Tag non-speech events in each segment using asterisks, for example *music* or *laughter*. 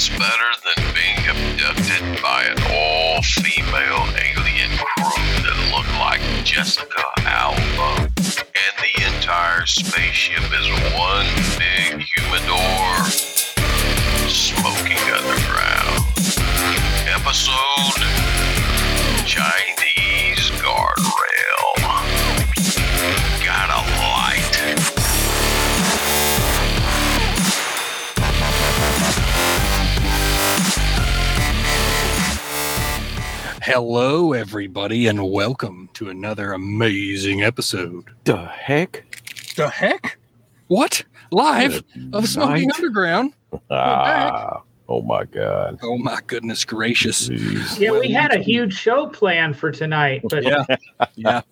What's better than being abducted by an all female alien crew that look like Jessica Alba? And the entire spaceship is one big humidor smoking underground. Episode Chinese Guardrail. Hello, everybody, and welcome to another amazing episode. The heck? The heck? What? Live of Smoking night. Underground? Ah, oh my God. Oh my goodness gracious! Jeez. Yeah, we had a huge show planned for tonight, but Yeah, yeah,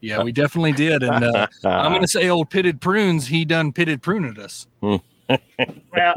yeah. We definitely did, and uh, I'm going to say, old pitted prunes. He done pitted pruned us. well, *laughs*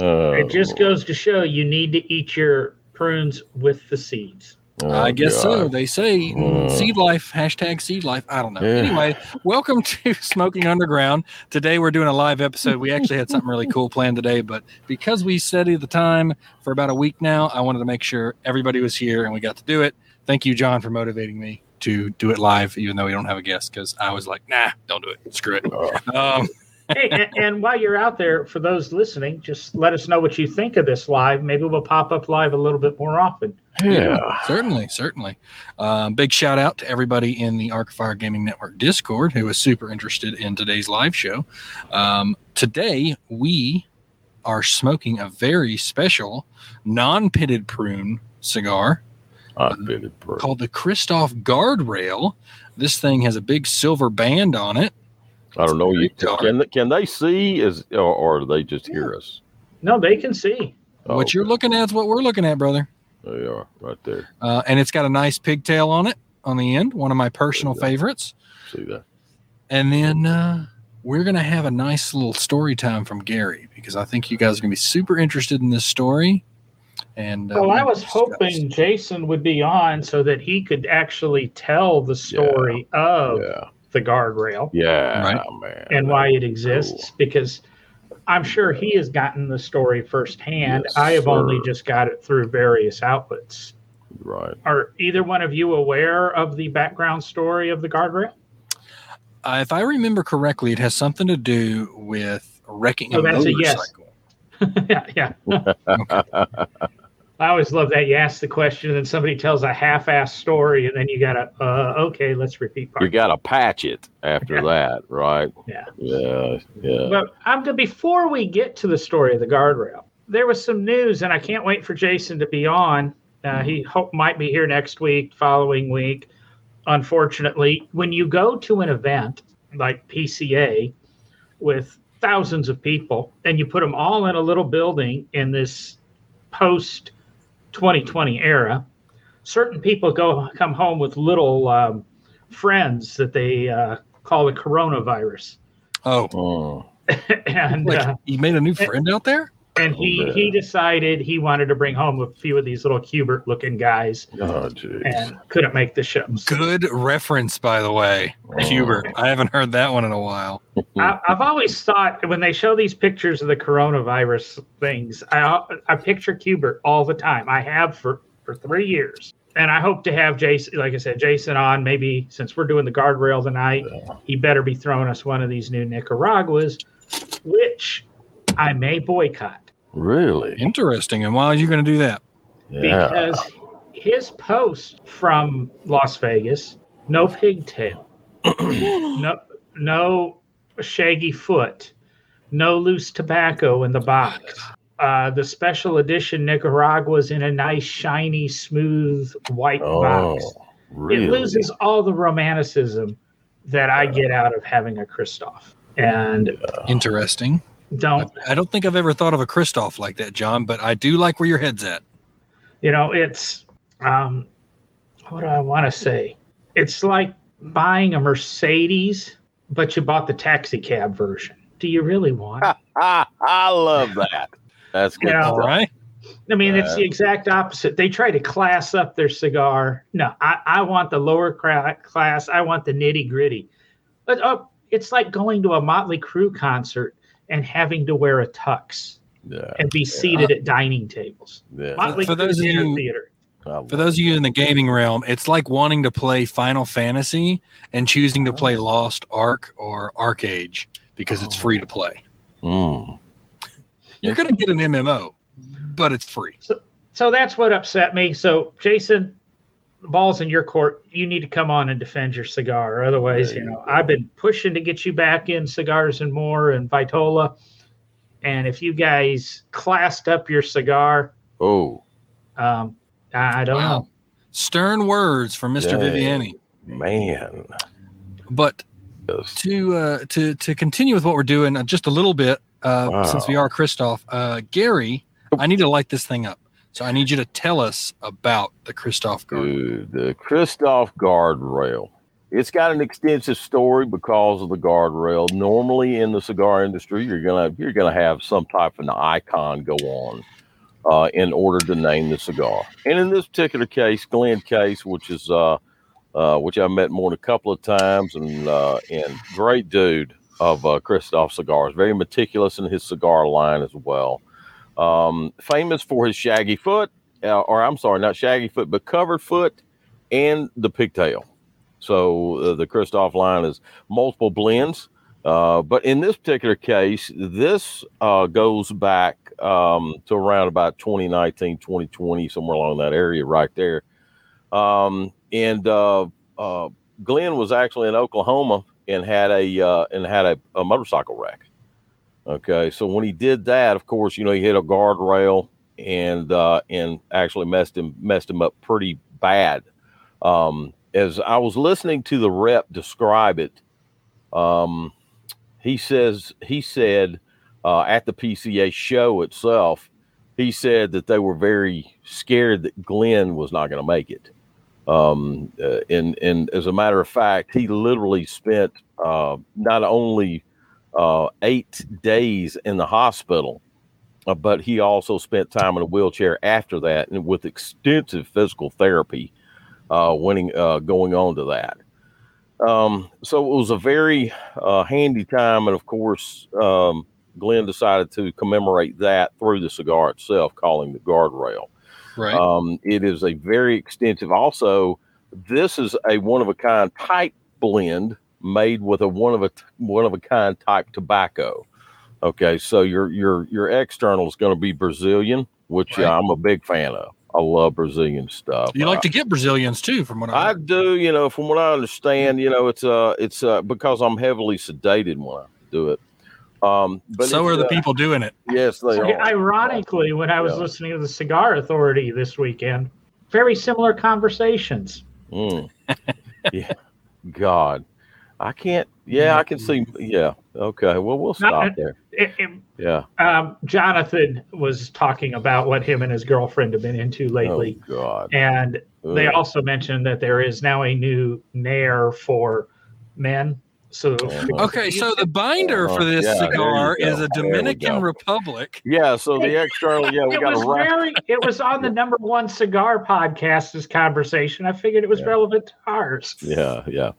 Oh, it just goes to show you need to eat your prunes with the seeds. oh, I guess so. They say Mm. seed life hashtag seed life. I don't know. Yeah. Anyway, welcome to *laughs* Smoking Underground. Today we're doing a live episode. We actually had something really cool planned today, but because we studied the time for about a week now, I wanted to make sure everybody was here and we got to do it. Thank you, John, for motivating me to do it live, even though we don't have a guest. Because I was like, nah, don't do it. Screw it. Oh, Um, hey, and, and while you're out there, for those listening, just let us know what you think of this live. Maybe we'll pop up live a little bit more often. yeah. certainly, certainly. Um, big shout out to everybody in the Arc Fire Gaming Network Discord who was super interested in today's live show. Um, today, we are smoking a very special non pitted prune cigar I fitted pro. called the Kristoff Guardrail. This thing has a big silver band on it. I don't know. You Dark. can can they see is or, or do they just hear us? No, they can see. What you're okay. looking at is what we're looking at, brother. They are right there. Uh, and it's got a nice pigtail on it on the end, one of my personal Yeah. favorites. See that? And then uh, we're going to have a nice little story time from Gary because I think you guys are going to be super interested in this story. And uh, Well, I was discuss. hoping Jason would be on so that he could actually tell the story of Yeah. The guardrail Yeah, Right. man. and why it exists because I'm sure he has gotten the story firsthand. Yes, I have only just got it through various outlets. Right. Are either one of you aware of the background story of the guardrail? Uh, if I remember correctly, it has something to do with wrecking Oh, a that's a motorcycle. yes. *laughs* yeah, yeah. *laughs* I always love that you ask the question and then somebody tells a half-assed story and then you gotta, uh, okay, let's repeat part. You got to patch it after that, right? Yeah. Yeah. Yeah. But I'm gonna before we get to the story of the guardrail, there was some news, and I can't wait for Jason to be on. Uh, he hope might be here next week, following week. Unfortunately, when you go to an event like PCA with thousands of people, and you put them all in a little building in this post 2020 era, certain people go come home with little um, friends that they uh, call the coronavirus. Oh, Oh, *laughs* and like uh, you made a new friend out there? And he Oh, he decided he wanted to bring home a few of these little Cubert looking guys oh and couldn't make the shows. Good reference, by the way. Oh. Hubert. I haven't heard that one in a while. I, I've always thought when they show these pictures of the coronavirus things, I I picture Cubert all the time. I have for for three years, and I hope to have Jason, like I said, Jason on. Maybe since we're doing the guardrail tonight, he better be throwing us one of these new Nicaraguas, which I may boycott. Really? Interesting. And why are you going to do that? Yeah. because his post from Las Vegas, no pigtail, *clears throat* no no shaggy foot, no loose tobacco in the box. Uh, the special edition Nicaragua's in a nice, shiny, smooth white Oh, box. really? It loses all the romanticism that I get out of having a Kristoff. And Interesting. Don't I don't think I've ever thought of a Kristoff like that, John, but I do like where your head's at. you know it's um what do i want to say it's like buying a mercedes but you bought the taxi cab version do you really want it? *laughs* I love that. That's good. Yeah. stuff. All right. i mean it's Uh, the exact opposite they try to class up their cigar no i, I want the lower cra- class i want the nitty gritty but oh, it's like going to a motley Crue concert and having to wear a tux Yeah. and be seated at dining tables. Yeah. Motley For those Crue of you- theater. For those of you in the gaming realm, it's like wanting to play Final Fantasy and choosing to play Lost Ark or ArcheAge because it's free to play. Mm. You're going to get an MMO, but it's free. So that's what upset me. So Jason, the ball's in your court. You need to come on and defend your cigar. Otherwise, There you you know, go. I've been pushing to get you back in cigars and more and Vitola. And if you guys classed up your cigar, Oh, um, I, I don't know. Stern words from Mr. Dang. Viviani. man. But Yes. to uh, to to continue with what we're doing uh, just a little bit, uh, Wow. since we are Kristoff, uh, Gary, I need to light this thing up. So I need you to tell us about the Kristoff. Dude, the Kristoff guardrail. It's got an extensive story because of the guardrail. Normally in the cigar industry, you're gonna you're gonna have some type of an icon go on uh, in order to name the cigar. And in this particular case, Glenn Case, which is uh, uh, which I've met more than a couple of times, and uh, and great dude of uh, Kristoff cigars, very meticulous in his cigar line as well. Um, famous for his shaggy foot, uh, or I'm sorry, not shaggy foot, but covered foot and the pigtail. So uh, the Kristoff line is multiple blends. Uh, but in this particular case, this uh, goes back um, to around about 2019, 2020, somewhere along that area right there. Um, and uh, uh, Glenn was actually in Oklahoma and had a and had a, a motorcycle wreck. Okay, so when he did that, of course, you know he hit a guardrail and uh, and actually messed him messed him up pretty bad. Um, as I was listening to the rep describe it, um, he says he said uh, at the PCA show itself, he said that they were very scared that Glenn was not going to make it. Um, uh, and and as a matter of fact, he literally spent uh, not only uh, eight days in the hospital, uh, but he also spent time in a wheelchair after that, and with extensive physical therapy, uh, winning uh, going on to that. Um, so it was a very uh, handy time, and of course, um, Glenn decided to commemorate that through the cigar itself, calling the guardrail. Right. Um, it is a very extensive. Also, this is a one of a kind type blend made with a one of a one of a kind type tobacco. Okay, so your your your external is going to be Brazilian, which Right. uh, I'm a big fan of. I love Brazilian stuff. you like Uh, to get Brazilians too, from what I I do, you know, from what I understand, you know, it's uh it's uh because I'm heavily sedated when I do it. Um but so it's, are the uh, people doing it. Yes, they are. Ironically, when I was Yeah. listening to the Cigar Authority this weekend, very similar conversations. Mm. *laughs* yeah. God. I can't yeah, I can see yeah. Okay. Well we'll Not- stop there. It- it- Yeah. um, Jonathan was talking about what him and his girlfriend have been into lately. Oh. God. And they also mentioned that there is now a new Nair for men. So Uh-huh. *laughs* Okay, so the binder for this Yeah, cigar is a Dominican. Republic. Yeah, so the external, yeah, we it got was a wrap. very it was on the *laughs* number one cigar podcast this conversation. I figured it was Yeah. relevant to ours. Yeah, yeah,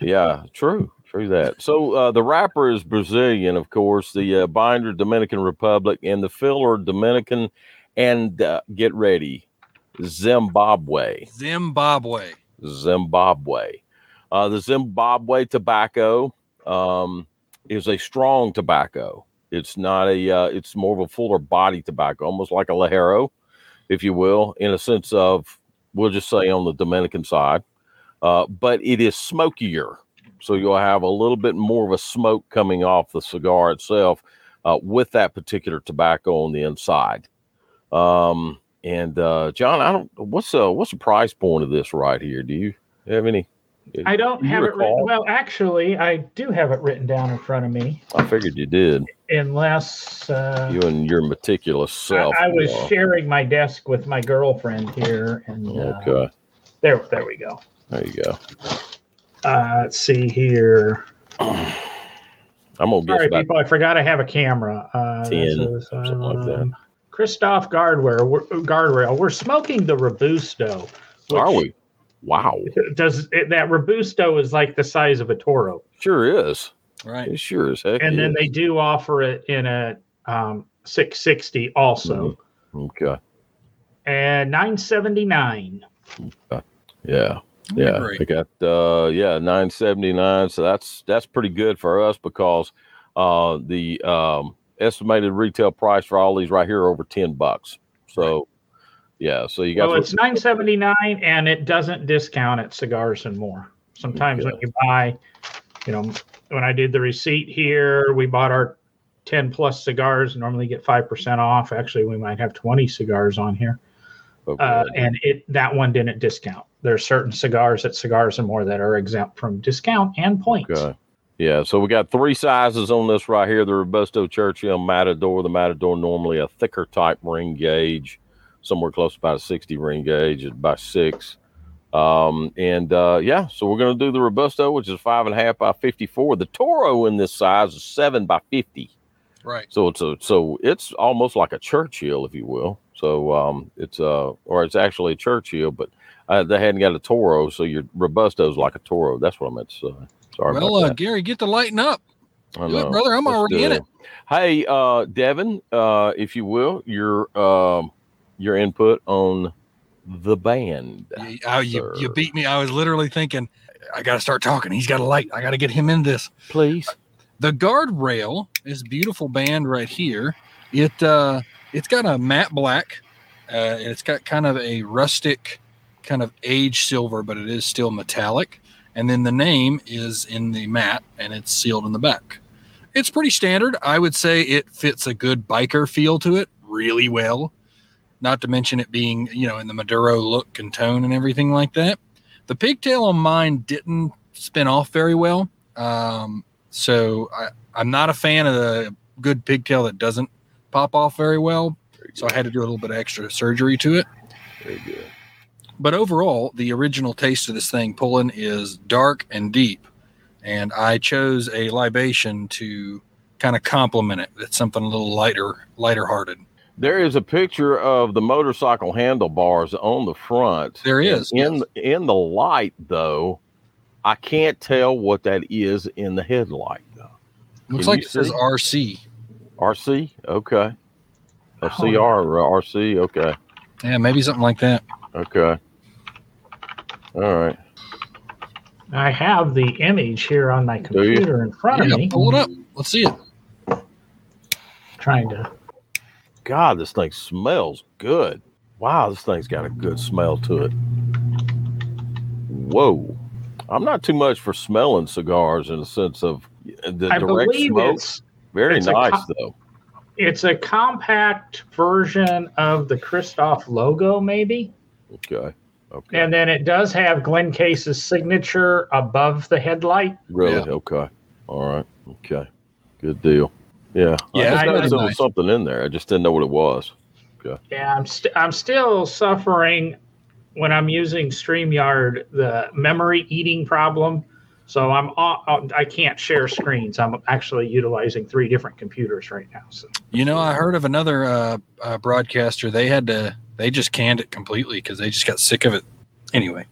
yeah. True, true that. So uh, the wrapper is Brazilian, of course. The uh, binder Dominican Republic, and the filler Dominican, and uh, get ready, Zimbabwe. Zimbabwe. Zimbabwe. Uh, the Zimbabwe tobacco um, is a strong tobacco. It's not a. Uh, it's more of a fuller body tobacco, almost like a Ligero, if you will, in a sense of we'll just say on the Dominican side. Uh, but it is smokier, so you'll have a little bit more of a smoke coming off the cigar itself uh, with that particular tobacco on the inside. Um, and uh, John, I don't. What's uh what's the price point of this right here? Do you have any? I don't Do have it written. Well, actually, I do have it written down in front of me. I figured you did. Unless uh, You and your meticulous self. I was uh, sharing my desk with my girlfriend here, and uh, okay. there, there we go. There you go. Uh, let's see here. I'm gonna guess Sorry, about people. I forgot I have a camera. Uh, 10, this is, something like that. um, Kristoff Guardware, we're, guardrail. We're smoking the Robusto. which Are we? Wow. Does it, that Robusto is like the size of a Toro, Sure is. Right. It sure is. Heck and then is. they do offer it in a um, 660 also. Okay. And 979. Yeah. Yeah. Great. They got uh yeah, 979. So that's that's pretty good for us because uh the um estimated retail price for all these right here are over 10 bucks. So yeah, so you got Well, it's 979 and it doesn't discount at cigars and more. Sometimes when you buy, you know, when I did the receipt here, we bought our 10 plus cigars, normally get 5% off. Actually, we might have 20 cigars on here. okay. Uh, and it that one didn't discount. There are certain cigars at Cigars and More that are exempt from discount and points. Okay. Yeah, so we got three sizes on this right here: the Robusto Churchill Matador. The Matador normally a thicker type ring gauge, somewhere close to about a sixty ring gauge, at about six. Um, and uh, yeah, so we're gonna do the Robusto, which is five and a half by fifty-four. The Toro in this size is seven by fifty. Right. So it's a so it's almost like a Churchill, if you will. So um, it's uh or it's actually a Churchill, but uh, they hadn't got a Toro, so your Robusto's like a Toro. That's what I meant to say. Sorry Well, about uh. Gary, get the lighting up. I it, brother. I'm Let's already in it. Hey, uh, Devin, uh, if you will, your um, your input on the band. You, oh, you, you beat me. I was literally thinking, I got to start talking. He's got a light. I got to get him in this. please. The guardrail, this beautiful band right here, it uh, it's got a matte black. Uh, and it's got kind of a rustic, kind of aged silver, but it is still metallic. And then the name is in the mat and it's sealed in the back. It's pretty standard. I would say it fits a good biker feel to it really well. Not to mention it being, you know, in the Maduro look and tone and everything like that. The pigtail on mine didn't spin off very well. Um, so I, I'm not a fan of the good pigtail that doesn't pop off very well. So I had to do a little bit of extra surgery to it. Very good. But overall, the original taste of this thing pulling is dark and deep. And I chose a libation to kind of complement it. It's something a little lighter, lighter hearted. There is a picture of the motorcycle handlebars on the front. There is, In in the light though, I can't tell what that is in the headlight though. Looks Can like it says? RC. RC? Okay. Oh. A CR or RC? Okay. Yeah, maybe something like that. Okay. All right. I have the image here on my computer in front Yeah, of me. pull it up. Let's see it. Trying to. God, this thing smells good. Wow, this thing's got a good smell to it. Whoa. I'm not too much for smelling cigars in the sense of the I direct smoke. it's Very it's nice, co- though. it's a compact version of the Kristoff logo, maybe. Okay. Okay. And then it does have Glenn Case's signature above the headlight. really? Yeah. Okay. All right. Okay. Good deal. Yeah. Yeah, I I- just noticed there was something in there. I just didn't know what it was. Yeah, I'm st- I'm still suffering when I'm using StreamYard the memory eating problem. So I'm I can't share screens. I'm actually utilizing three different computers right now. So You know, I heard of another uh, uh, broadcaster. They had to, they just canned it completely because they just got sick of it. Anyway,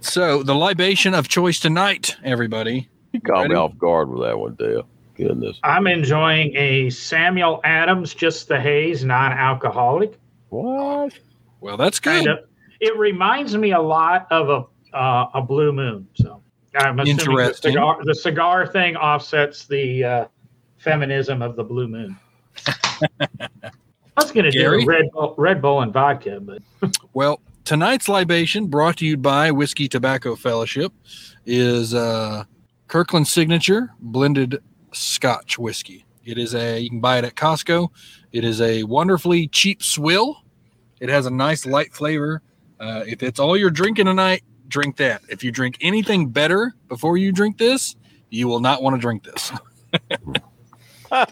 so the libation of choice tonight, everybody. You caught me off guard with that one, Dale. Goodness. I'm enjoying a Samuel Adams, just the haze, non-alcoholic. What? Well, that's good. Kind of. It reminds me a lot of a uh, a Blue Moon. So I'm assuming the cigar, the cigar thing offsets the uh, feminism of the Blue Moon. I was going to do Red Bull, Red Bull and vodka, but *laughs* Well, tonight's libation, brought to you by Whiskey Tobacco Fellowship, is uh, Kirkland Signature blended Scotch whiskey. It is a you can buy it at Costco. It is a wonderfully cheap swill. It has a nice light flavor. Uh, if it's all you're drinking tonight, drink that. If you drink anything better before you drink this, you will not want to drink this. *laughs* *laughs*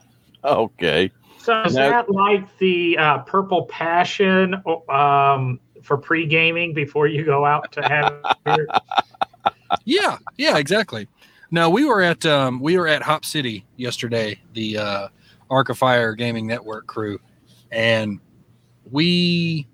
Okay. so is Now- that like the uh, Purple Passion um, for pre gaming before you go out to have *laughs* beer? yeah, yeah, exactly. No, we were at um, we were at Hop City yesterday, the uh, Arc of Fire Gaming Network crew, and we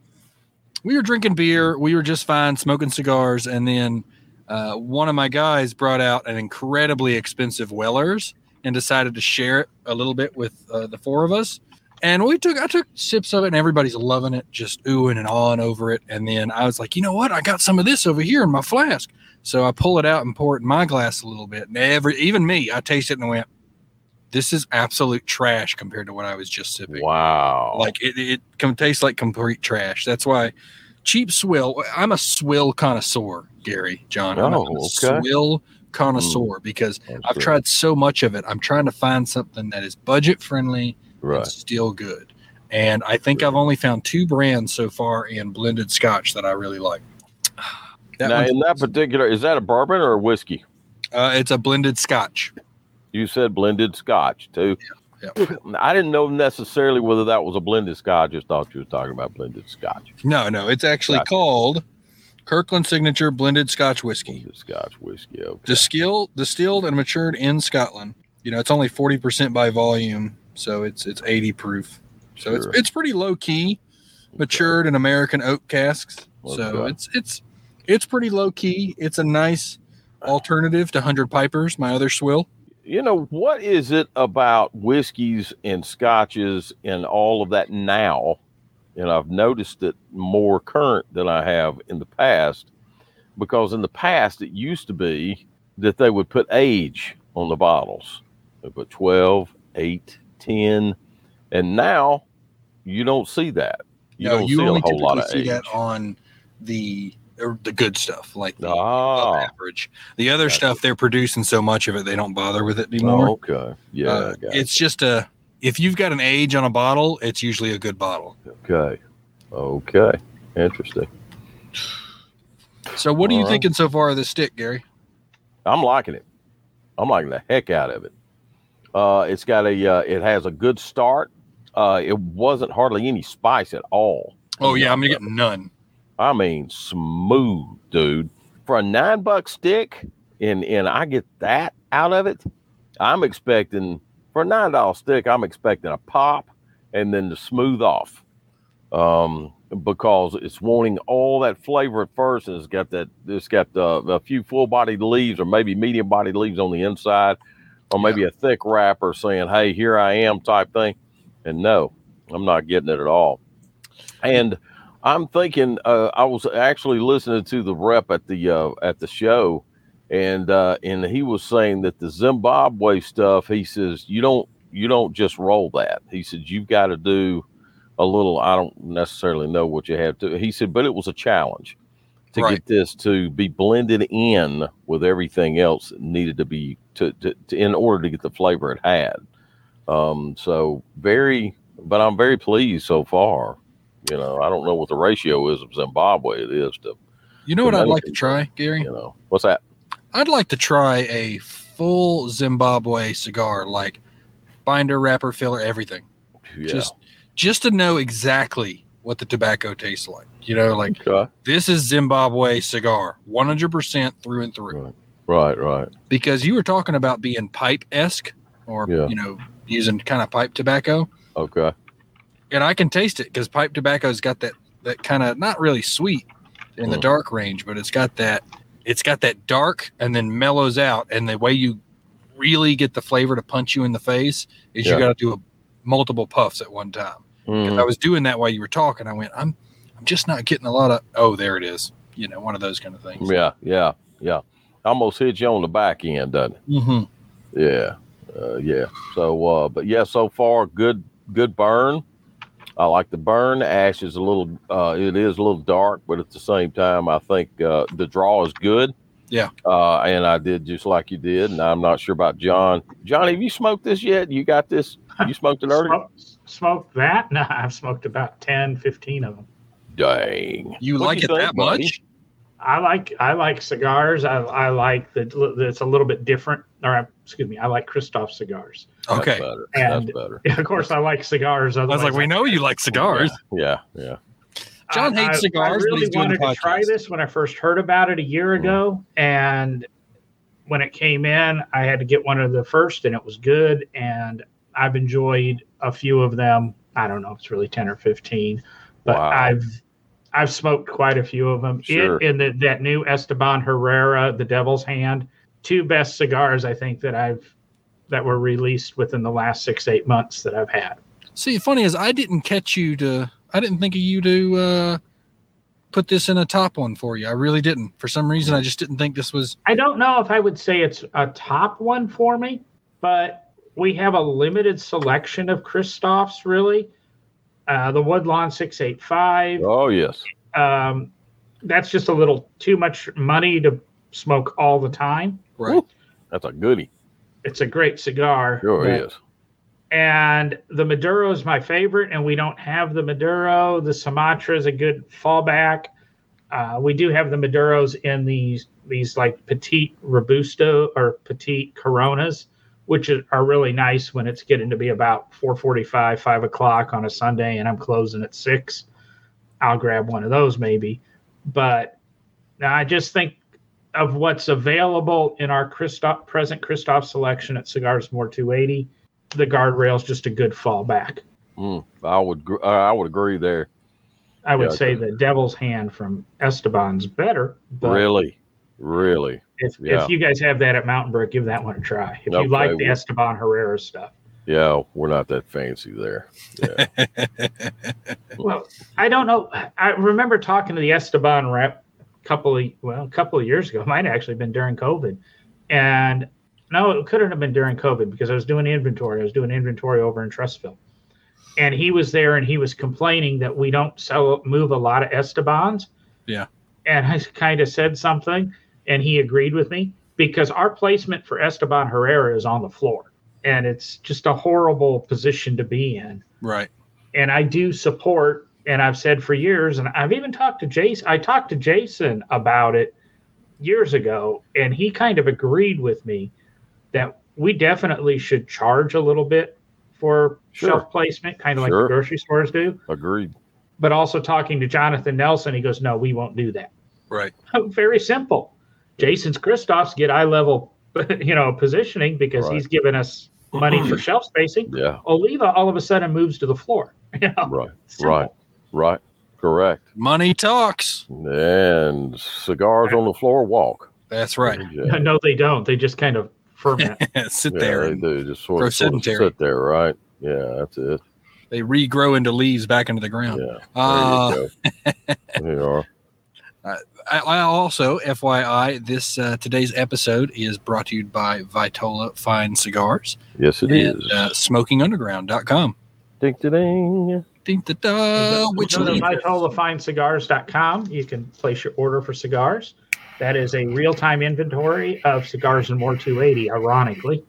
we were drinking beer. We were just fine, smoking cigars, and then uh, one of my guys brought out an incredibly expensive Weller's and decided to share it a little bit with uh, the four of us. And we took I took sips of it and everybody's loving it, just oohing and awing over it. And then I was like, you know what? I got some of this over here in my flask. So I pull it out and pour it in my glass a little bit. And every even me, I taste it and went, This is absolute trash compared to what I was just sipping. Wow. Like it, it can taste like complete trash. That's why cheap swill. I'm a swill connoisseur, Gary John. I'm a- Oh, I'm a okay. swill connoisseur because That's I've tried so much of it. I'm trying to find something that is budget friendly Right. and still good. And I think I've only found two brands so far in blended scotch that I really like. *sighs* That now, in that particular, is that a bourbon or a whiskey? uh, it's a blended scotch. You said blended scotch too. Yeah, *clears throat* I didn't know necessarily whether that was a blended scotch. I just thought you were talking about blended scotch. No, no, it's actually Gotcha. called Kirkland Signature Blended Scotch Whiskey. Blended scotch whiskey. Okay. Distilled, distilled and matured in Scotland. You know, it's only forty percent by volume, so it's it's eighty proof. So Sure. it's it's pretty low key, matured in American oak casks. So Okay. it's it's it's pretty low key. It's a nice alternative to Hundred Pipers, my other swill. You know what is it about whiskeys and scotches and all of that now and i've noticed it more current than i have in the past because in the past it used to be that they would put age on the bottles. They put 12 8 10 and now you don't see that. You no, don't you see a whole lot of see age. that on the the good stuff, like ah average. The other Gotcha. stuff they're producing so much of it they don't bother with it anymore. okay yeah Uh, I got it's just a if you've got an age on a bottle, it's usually a good bottle. okay okay interesting So, what are you All right. thinking so far of this stick, Gary? I'm liking it. I'm liking the heck out of it. Uh, it's got a, uh, it has a good start. Uh, it wasn't hardly any spice at all. Oh yeah, I'm gonna get none. I mean, smooth, dude. For a nine buck stick, and and I get that out of it. I'm expecting for a nine dollar stick. I'm expecting a pop, and then to smooth off, um, because it's wanting all that flavor at first, and it's got that. It's got uh, a few full bodied leaves, or maybe medium bodied leaves on the inside, or maybe a thick wrapper saying, "Hey, here I am," type thing. And no, I'm not getting it at all. And I'm thinking uh, I was actually listening to the rep at the uh, at the show, and uh, and he was saying that the Zimbabwe stuff. He says you don't you don't just roll that. He said you've got to do a little. I don't necessarily know what you have to. He said, but it was a challenge to Right. get this to be blended in with everything else that needed to be to, to, to in order to get the flavor it had. Um, so very, but I'm very pleased so far. You know, I don't know what the ratio is of Zimbabwe. It is to, You know what I'd like to try, Gary? you know, what's that? I'd like to try a full Zimbabwe cigar, like binder, wrapper, filler, everything. Yeah. Just just to know exactly what the tobacco tastes like. You know, like okay. this is Zimbabwe cigar, 100% through and through. Right. Right. Right. Because you were talking about being pipe esque or, Yeah. you know, using kind of pipe tobacco. Okay. And I can taste it because pipe tobacco's got that that kind of not really sweet in the Mm. dark range, but it's got that it's got that dark and then mellows out. And the way you really get the flavor to punch you in the face is Yeah. you got to do a, multiple puffs at one time. Mhm. I was doing that while you were talking. I went, I'm I'm just not getting a lot of. Oh, there it is. You know, one of those kind of things. Yeah. Yeah. Yeah. Almost hit you on the back end, doesn't it? hmm Yeah, uh, yeah. So, uh, but yeah, so far good, good burn. I like the burn. Ash is a little, uh, it is a little dark, but at the same time, I think uh, the draw is good. Yeah. Uh, and I did just like you did, and I'm not sure about John. John, have you smoked this yet? You got this? You smoked it earlier? Smoke, smoked that? *laughs* No, I've smoked about 10, 15 of them. Dang. You What'd like you it think, that buddy? much? I like I like cigars. I, I like that it's a little bit different. Or excuse me, I like Kristoff cigars. That's Okay. better. And- That's better. *laughs* of course, I like cigars. I was like, we know you like cigars. Yeah, yeah. John I- hates I- cigars, I but really he's wanted the to try this when I first heard about it a year hmm. ago, and when it came in, I had to get one of the first, and it was good. And I've enjoyed a few of them. I don't know if it's really ten or fifteen, but Wow. I've I've smoked quite a few of them. Sure. It and the, that new Esteban Carreras, the Devil's Hand, two best cigars I think that I've that were released within the last six eight months that I've had. See, funny is I didn't catch you to. I didn't think of you to uh, put this in a top one for you. I really didn't. For some reason, I just didn't think this was. I don't know if I would say it's a top one for me, but we have a limited selection of Kristoffs, really. Uh, the Woodlawn 685. Oh yes. Um, that's just a little too much money to smoke all the time. Right. That's a goodie. It's a great cigar. Sure but- is. and the Maduro is my favorite, and we don't have the Maduro. The Sumatra is a good fallback. Uh, we do have the Maduros in these these like petite robusto or petite Coronas, which are- really nice when it's getting to be about four forty five, five o'clock on a Sunday, and I'm closing at six. I'll grab one of those maybe, but I just think of what's available in our Kristoff present Kristoff selection at Cigars More 280 the guardrail's just a good fallback. Mm, I would. uh, I would agree there. I would Yeah, say the Devil's Hand from Esteban's better. But Really, really. if, Yeah. if you guys have that at Mountain Brook, give that one a try. If Okay, you like the Esteban Carreras stuff. Yeah, we're not that fancy there. Yeah. *laughs* Well, I don't know. I remember talking to the Esteban rep a couple of well, a couple of years ago. It might have actually been during COVID, and no, it couldn't have been during COVID because I was doing inventory. I was doing inventory over in Trussville, and he was there and he was complaining that we don't sell move a lot of Estebans. Yeah. and I kind of said something, and he agreed with me because our placement for Esteban Carreras is on the floor, and it's just a horrible position to be in Right. and I do support, and I've said for years, and I've even talked to Jason. I talked to Jason about it years ago, and he kind of agreed with me that we definitely should charge a little bit for Sure. shelf placement, kind of like the grocery stores do. Agreed. But also talking to Jonathan Nelson, he goes, "No, we won't do that." Right. *laughs* Very simple. Jason's Kristoffs get eye level, *laughs* you know, positioning because Right. he's given us money for *clears throat* shelf spacing. Yeah. Oliva all of a sudden moves to the floor. *laughs* You know, Right. *laughs* simple. Right. Right. Correct. Money talks. And cigars on the floor walk. That's right. Yeah. No, they don't. They just kind of ferment. Sit Yeah, there they do. Just sort of, sort of sit there, right? Yeah, that's it. they regrow into leaves back into the ground. Yeah. Uh, There you go. there you are. I, I also, FYI, this uh, today's episode is brought to you by Vitola Fine Cigars Yes, it and is. uh, SmokingUnderground.com. Ding, ding, ding. Ding da da, which Go to lead- VitolaFineCigars.com. You can place your order for cigars. That is a real-time inventory of cigars and more 280, ironically.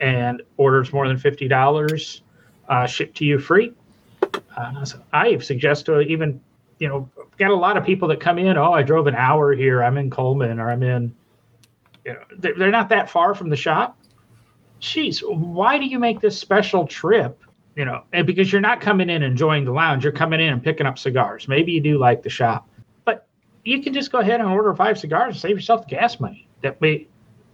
And orders more than fifty dollars, uh, shipped to you free. Uh, so I suggest to even, you know, got a lot of people that come in. Oh, I drove an hour here. I'm in Cullman, or I'm in. You know, they're, they're not that far from the shop. Jeez, why do you make this special trip? You know, and because you're not coming in enjoying the lounge, you're coming in and picking up cigars. Maybe you do like the shop, but you can just go ahead and order five cigars and save yourself the gas money. That way,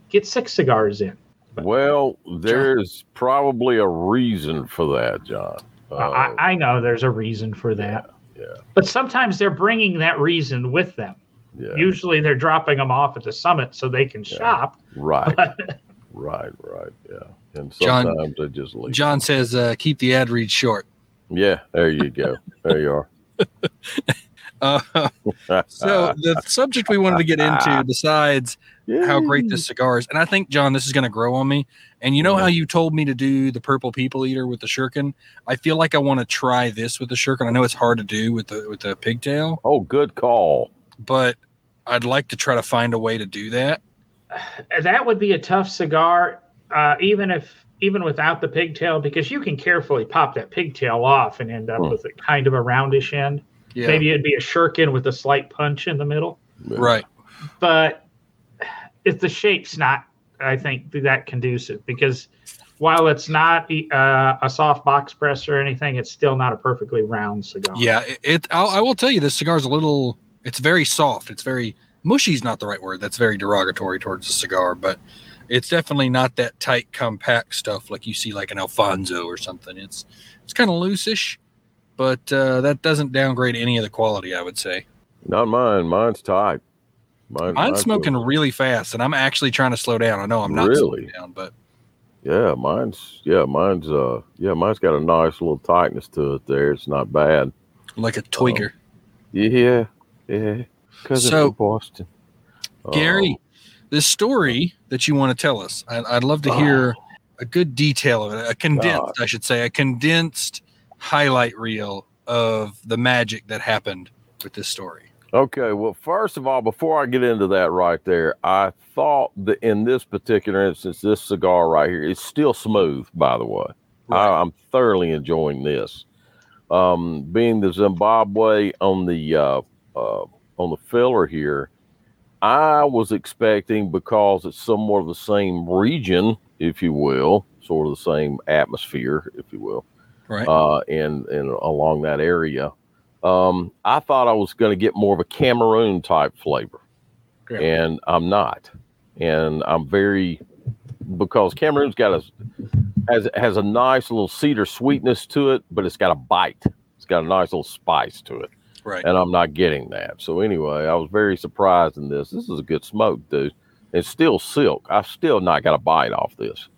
get six cigars in. Well, there's probably a reason for that, John. Uh, I, I know there's a reason for that, yeah, but sometimes they're bringing that reason with them. yeah. Usually, they're dropping them off at the summit so they can shop. right, *laughs* right, right. Yeah. And John- sometimes they just leave. John says, uh, keep the ad read short. Yeah, there you go. There you are. *laughs* Uh, *laughs* so the subject we wanted to get into, *laughs* besides how great this cigar is, and I think John, this is going to grow on me. And you know how you told me to do the purple people eater with the shirkin? I feel like I want to try this with the shirkin. I know it's hard to do with the with the pigtail, Oh, good call. but I'd like to try to find a way to do that. *sighs* that would be a tough cigar, uh, even if even without the pigtail, because you can carefully pop that pigtail off and end up Hmm. with a kind of a roundish end. Yeah, Maybe it'd be a shirkin with a slight punch in the middle, right. but if the shape's not, I think that conducive because while it's not uh, a soft box press or anything, it's still not a perfectly round cigar. Yeah, it. it I'll, I will tell you, this cigar is a little. It's very soft. It's very mushy. Is not the right word. That's very derogatory towards the cigar, but it's definitely not that tight, compact stuff like you see like an Alfonso or something. It's it's kind of loosish, but uh, that doesn't downgrade any of the quality. I would say. Not mine. Mine's tight. Mine, mine's smoking good. really fast, and I'm actually trying to slow down. I know I'm not Really? slowing down, but Yeah, mine's yeah, mine's uh yeah, mine's got a nice little tightness to it there. It's not bad. Like a tweaker. Yeah, yeah. Cousin So- from Boston. Gary, this story that you want to tell us, I, I'd love to hear a good detail of it, a condensed, I should say, a condensed highlight reel of the magic that happened with this story. Okay, well, first of all, before I get into that right there, I thought that in this particular instance, this cigar right here is still smooth, by the way. I, I'm thoroughly enjoying this. Um, being the Zimbabwe on the uh, uh, on the filler here, I was expecting because it's somewhat of the same region, if you will, sort of the same atmosphere, if you will, right. uh, and and along that area. Um, I thought I was going to get more of a Cameroon type flavor, Yeah. and I'm not. And I'm very because Cameroon's got a has has a nice little cedar sweetness to it, but it's got a bite. It's got a nice little spice to it, right. and I'm not getting that. So anyway, I was very surprised in this. This is a good smoke, dude. It's still silk. I've still not got a bite off this.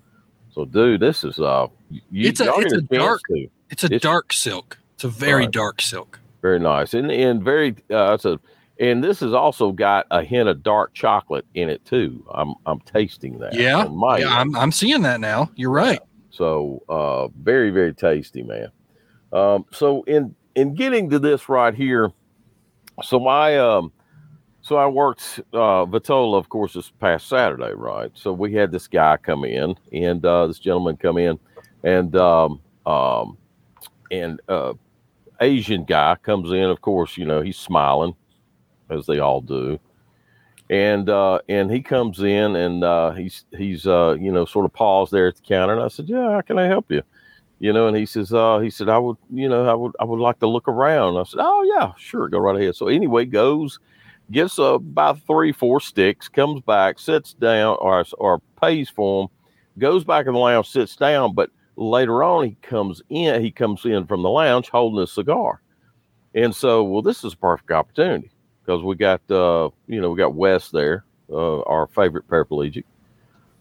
So, dude, this is uh, you, It's a- it's a dark- to. It's a It's- dark silk. It's a very Right. dark silk. Very nice, and and very uh, it's a and this has also got a hint of dark chocolate in it too. I'm I'm tasting that. Yeah, my Yeah, I'm, I'm seeing that now. You're right. So uh, very very tasty, man. Um, so in in getting to this right here, so my um, so I worked uh, Vitola, of course, this past Saturday, right? So we had this guy come in, and uh, this gentleman come in, and um, um, and uh, Asian guy comes in. Of course, you know he's smiling, as they all do, and uh, and he comes in and uh, he's he's uh, you know sort of paused there at the counter, and I said, "Yeah, how can I help you?" You know, and he says, uh, he said, "I would, you know, I would, I would like to look around." I said, "Oh yeah, sure, go right ahead." So anyway, goes, gets uh, about three, four sticks, comes back, sits down, or or pays for them, goes back in the lounge, sits down, but later on he comes in he comes in from the lounge holding a cigar and so well this is a perfect opportunity because we got uh you know we got wes there uh, our favorite paraplegic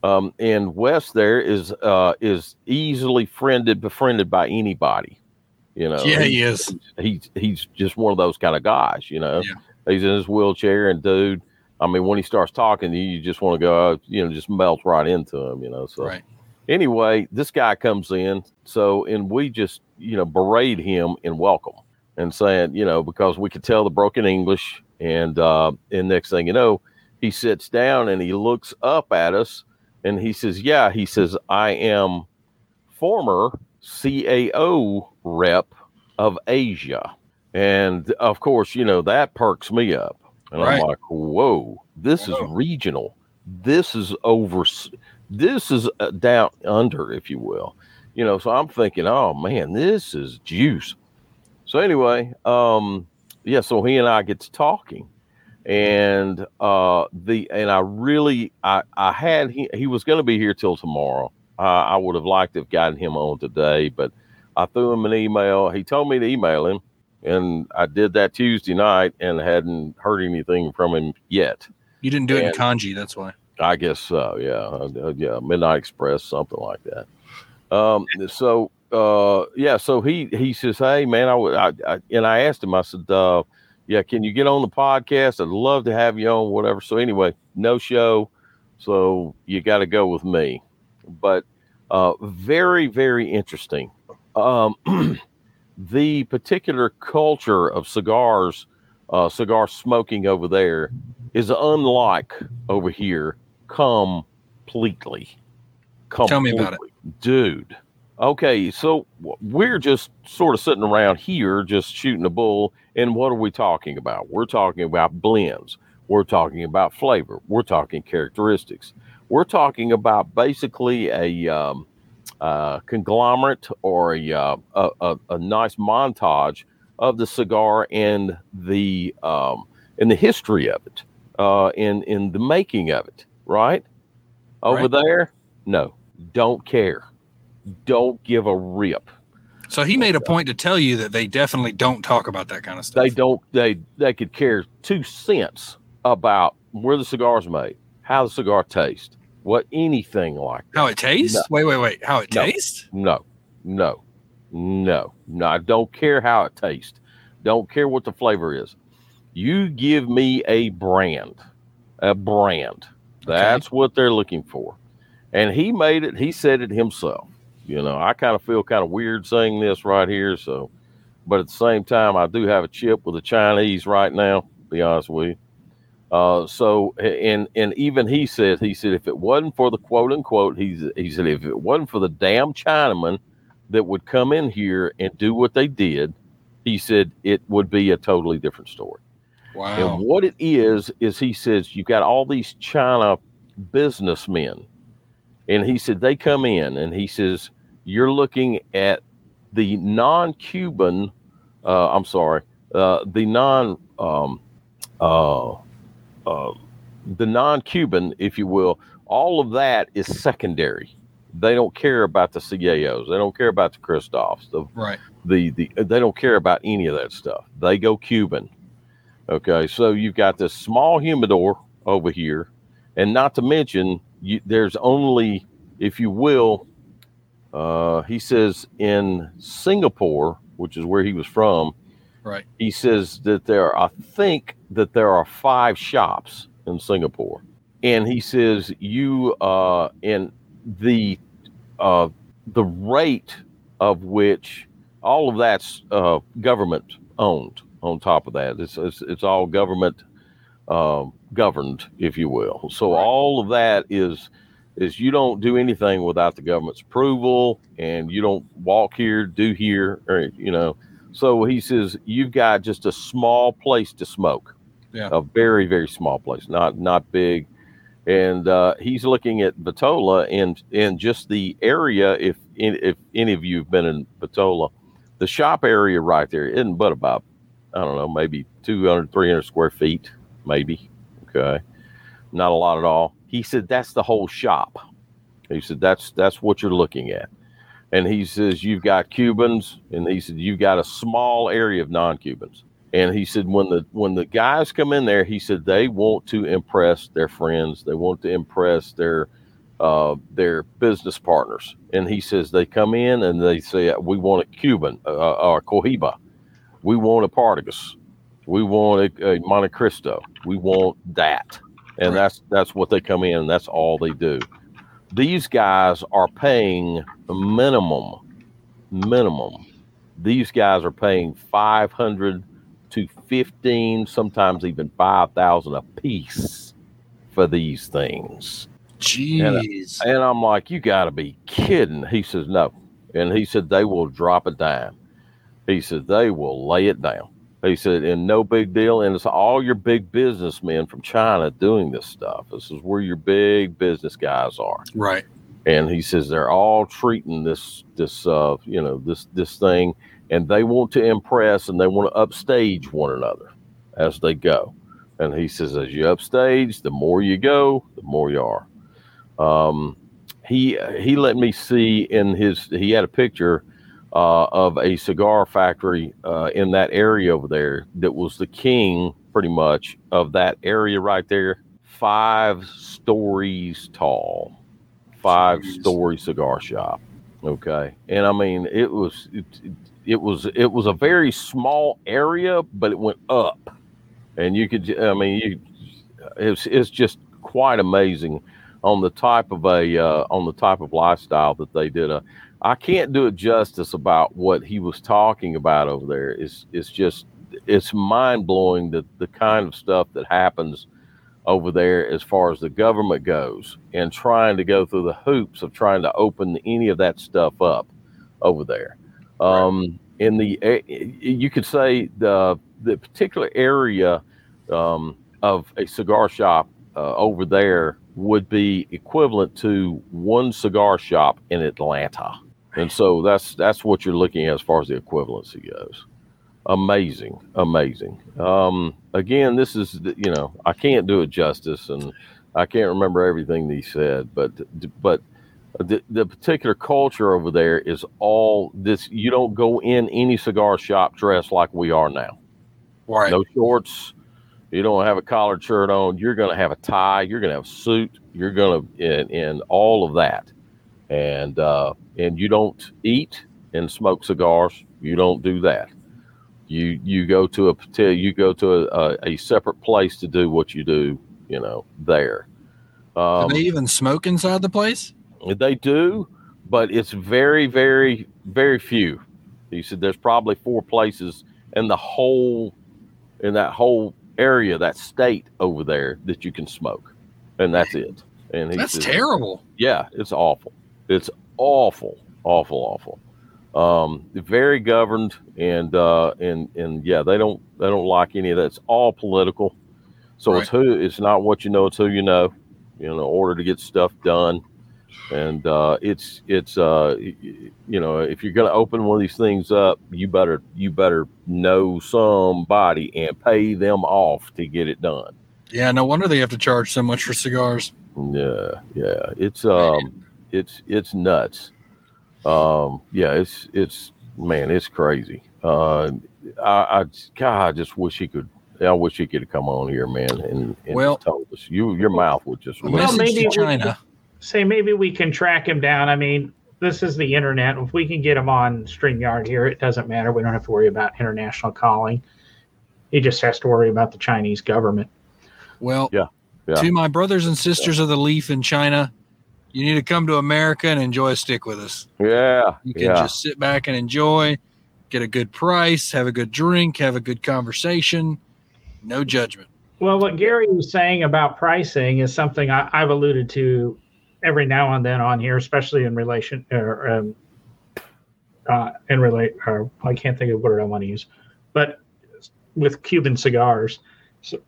um and wes there is uh is easily friended befriended by anybody you know yeah, he- he is. he's he's just one of those kind of guys, you know. Yeah. He's in his wheelchair, and dude, I mean, when he starts talking, to you you just want to go, uh, you know, just melt right into him, you know. So Right. anyway, this guy comes in, so and we just you know berate him in welcome and saying, you know, because we could tell the broken English, and uh, and next thing you know, he sits down and he looks up at us, and he says, "Yeah," he says, "I am former CAO rep of Asia." And of course, you know, that perks me up. And Right. I'm like, whoa, this is regional. This is over, this is uh, down under, if you will. You know, so I'm thinking, oh man, this is juice. So anyway, um, yeah, so he and I get to talking. And uh the and I really I I had he he was gonna be here till tomorrow. Uh, I would have liked to have gotten him on today, but I threw him an email. He told me to email him, and I did that Tuesday night and hadn't heard anything from him yet. You didn't do it in kanji. That's why. I guess so. Yeah, uh, yeah, Midnight Express, something like that. Um, so uh, yeah, so he he says, "Hey, man, I would," I, I, and I asked him. I said, uh, "Yeah, can you get on the podcast? I'd love to have you on, whatever." So anyway, no show, so you got to go with me. But uh, very, very interesting. Um, *clears throat* the particular culture of cigars, uh, cigar smoking over there, is unlike over here completely. Tell me about it. Dude. Okay, so we're just sort of sitting around here, just shooting a bull. And what are we talking about? We're talking about blends. We're talking about flavor. We're talking characteristics. We're talking about basically a um, uh, conglomerate or a, uh, a, a nice montage of the cigar and the um, and the history of it, uh, in in the making of it. Right over Right. there, no, don't care, don't give a rip. So he made a point to tell you that they definitely don't talk about that kind of stuff. They don't. They they could care two cents about where the cigar's made, how the cigar tastes, what anything like that. How it tastes? No. Wait, wait, wait. How it No. tastes? No, no, no, no. I don't care how it tastes. Don't care what the flavor is. You give me a brand, a brand. That's what they're looking for. And he made it. He said it himself. You know, I kind of feel kind of weird saying this right here. So, but at the same time, I do have a chip with the Chinese right now. Be honest with you. Uh, so and and even he said he said if it wasn't for the quote unquote he's he said if it wasn't for the damn Chinaman that would come in here and do what they did, he said it would be a totally different story. Wow. And what it is is he says you've got all these China businessmen, and he said they come in and he says you're looking at the non-Cuban, uh, I'm sorry, uh, the non, um, uh, uh, the non-Cuban, if you will. All of that is secondary. They don't care about the CAOs. They don't care about the Kristoffs. The Right. the the they don't care about any of that stuff. They go Cuban. Okay, so you've got this small humidor over here, and not to mention you, there's only, if you will, uh, he says in Singapore, which is where he was from. Right. He says that there, are, I think that there are five shops in Singapore, and he says you uh, in the uh, the rate of which all of that's uh, government owned. On top of that, it's it's, it's all government um, governed, if you will. So Right. all of that is is you don't do anything without the government's approval, and you don't walk here, do here, or you know. So he says you've got just a small place to smoke, Yeah. a very very small place, not not big. And uh, he's looking at Vitola and and just the area. If if any of you have been in Vitola, the shop area right there isn't but about I don't know maybe 200 300 square feet maybe. Okay, not a lot at all. He said that's the whole shop. He said that's that's what you're looking at. And he says you've got Cubans, and he said you've got a small area of non-Cubans. And he said when the when the guys come in there, he said they want to impress their friends, they want to impress their uh, their business partners. And he says they come in and they say we want a Cuban uh, or Cohiba, we want a Partagas, we want a, a Monte Cristo, we want that, and Right. that's that's what they come in and that's all they do. These guys are paying minimum, minimum. These guys are paying five hundred to fifteen, sometimes even five thousand a piece for these things. Jeez. And I'm like, you got to be kidding. He says, no. And he said, they will drop a dime. He said, they will lay it down. He said, and no big deal. And it's all your big businessmen from China doing this stuff. This is where your big business guys are. Right. And he says they're all treating this, this, uh, you know, this, this thing, and they want to impress and they want to upstage one another as they go. And he says, as you upstage, the more you go, the more you are. Um, he he let me see in his he had a picture uh, of a cigar factory uh, in that area over there that was the king pretty much of that area right there five stories tall five Jeez. story cigar shop okay and i mean it was it, it was it was a very small area but it went up and you could i mean you it's, it's just quite amazing on the type of a uh, on the type of lifestyle that they did. Uh, I can't do it justice about what he was talking about over there. It's it's just it's mind blowing that the kind of stuff that happens over there as far as the government goes and trying to go through the hoops of trying to open any of that stuff up over there. Um, in the you could say the the particular area um, of a cigar shop uh, over there would be equivalent to one cigar shop in Atlanta. And so that's that's what you're looking at as far as the equivalency goes. Amazing, amazing. Um, again, this is you know I can't do it justice, and I can't remember everything he said, but but the, the particular culture over there is all this. You don't go in any cigar shop dressed like we are now Right. no shorts, You don't have a collared shirt on. You're going to have a tie. You're going to have a suit. You're going to in, all of that, and uh, and you don't eat and smoke cigars. You don't do that. You you go to a you go to a, a, a separate place to do what you do. You know there. Um, Do they even smoke inside the place? They do, but it's very, very, very few. He said there's probably four places in the whole in that whole area, that state over there that you can smoke, and that's it. And he That's said, terrible. Yeah, it's awful. It's awful, awful, awful. Um, very governed, and uh, and and yeah, they don't they don't like any of that. It's all political. So it's who it's not what you know, it's who you know. You know, in order to get stuff done, and uh, it's it's uh, you know if you're going to open one of these things up, you better you better know somebody and pay them off to get it done. Yeah, no wonder they have to charge so much for cigars. Yeah, yeah, it's um, it's it's nuts. Um, yeah, it's it's man, it's crazy. Uh, I, I God, I just wish he could. I wish he could come on here, man, and, and Well- told us. You, your mouth would just. Well, maybe China. Say maybe we can track him down. I mean, this is the internet. If we can get him on StreamYard here, it doesn't matter. We don't have to worry about international calling. He just has to worry about the Chinese government. Well, Yeah, yeah. to my brothers and sisters of the leaf in China, you need to come to America and enjoy a stick with us. yeah, You can yeah, just sit back and enjoy, get a good price, have a good drink, have a good conversation. No judgment. Well, what Gary was saying about pricing is something I, I've alluded to every now and then on here, especially in relation or um, uh, in relate. Or I can't think of what word I want to use, but with Cuban cigars. So,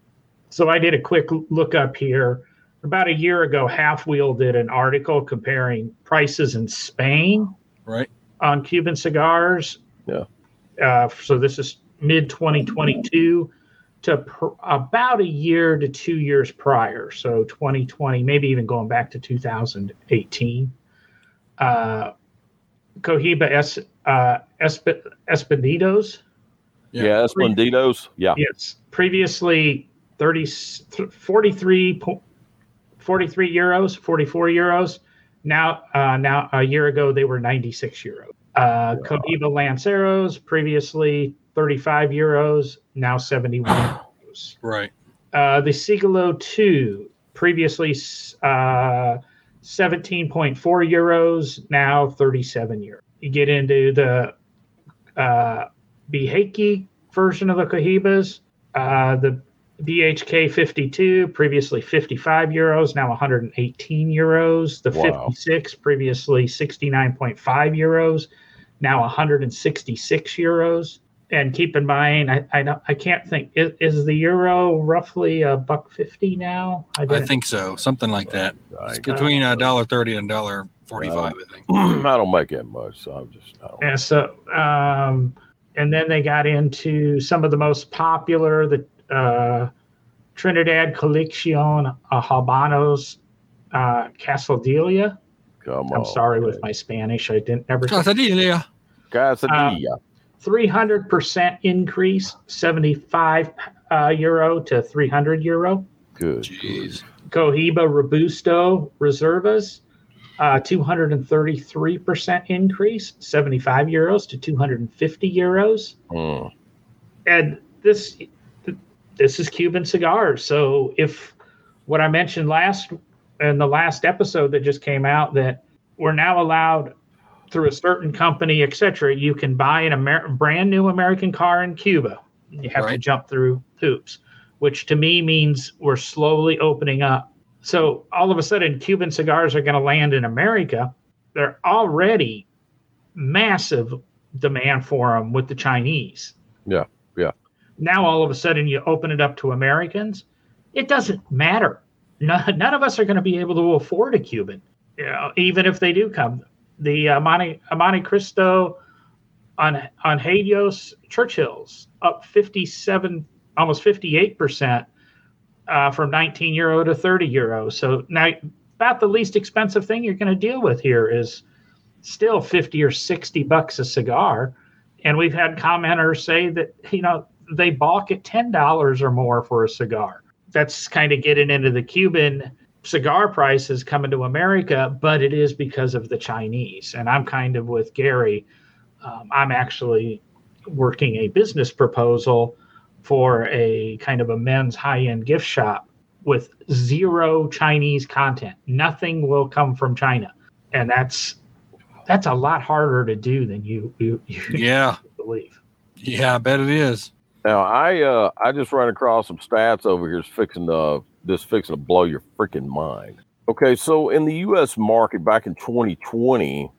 so I did a quick look up here. About a year ago, Half Wheel did an article comparing prices in Spain Right. on Cuban cigars. Yeah. Uh, so this is mid 2022 to pr- about a year to two years prior. So 2020, maybe even going back to 2018. Uh, Cohiba es, uh, Esp- Espeditos. Yeah. yeah. Esplendidos, yeah, Yes. Previously 30, 43, 43 euros, 44 euros. Now, uh, now a year ago, they were 96 euros. Uh, Cohiba Lanceros, previously 35 euros, now 71 euros. Right. Uh, the Siglo 2, previously uh, 17.4 euros, now 37 euros. You get into the uh, Behike version of the Cohibas, uh, the BHK 52, previously 55 euros, now 118 euros. The Wow. 56, previously 69.5 euros, now 166 euros. And keep in mind, I I, don't, I can't think is, is the euro roughly a buck fifty now? I didn't- think so. Something like that. It's between a dollar thirty and a dollar forty-five. I think. I don't *clears throat* make that much, so I'm just. I And so, um, and then they got into some of the most popular, the uh, Trinidad Collection uh, Habanos uh, Casaldelia. come I'm on, sorry with my Spanish. I didn't never. Quesadilla. Quesadilla. 300% increase, 75 uh, euro to 300 euro. good. Jeez. Cohiba Robusto Reservas, uh, 233% increase, 75 euros to 250 euros. Mm. And this this is Cuban cigars. So if what I mentioned last in the last episode that just came out that we're now allowed through a certain company, etc., you can buy an Amer- brand new American car in Cuba. You have to jump through hoops, which to me means we're slowly opening up. So all of a sudden, Cuban cigars are going to land in America. They're already massive demand for them with the Chinese. Yeah, yeah. Now all of a sudden you open it up to Americans. It doesn't matter. No, none of us are going to be able to afford a Cuban, you know, even if they do come. The uh, Monte, Monte Cristo on on Helios Churchill's up 57, almost 58 percent uh, from 19 euro to 30 euro. So now about the least expensive thing you're going to deal with here is still 50 or 60 bucks a cigar. And we've had commenters say that, you know, they balk at ten dollars or more for a cigar. That's kind of getting into the Cuban cigar prices coming to America, but it is because of the Chinese. And I'm kind of with Gary. Um, I'm actually working a business proposal for a kind of a men's high end gift shop with zero Chinese content. Nothing will come from China. And that's that's a lot harder to do than you you, *laughs* you Yeah. believe. Yeah, I bet it is. Now I uh I just ran across some stats over here, fixing to just fixing to blow your freaking mind. Okay, so in the U.S. market back in 2020,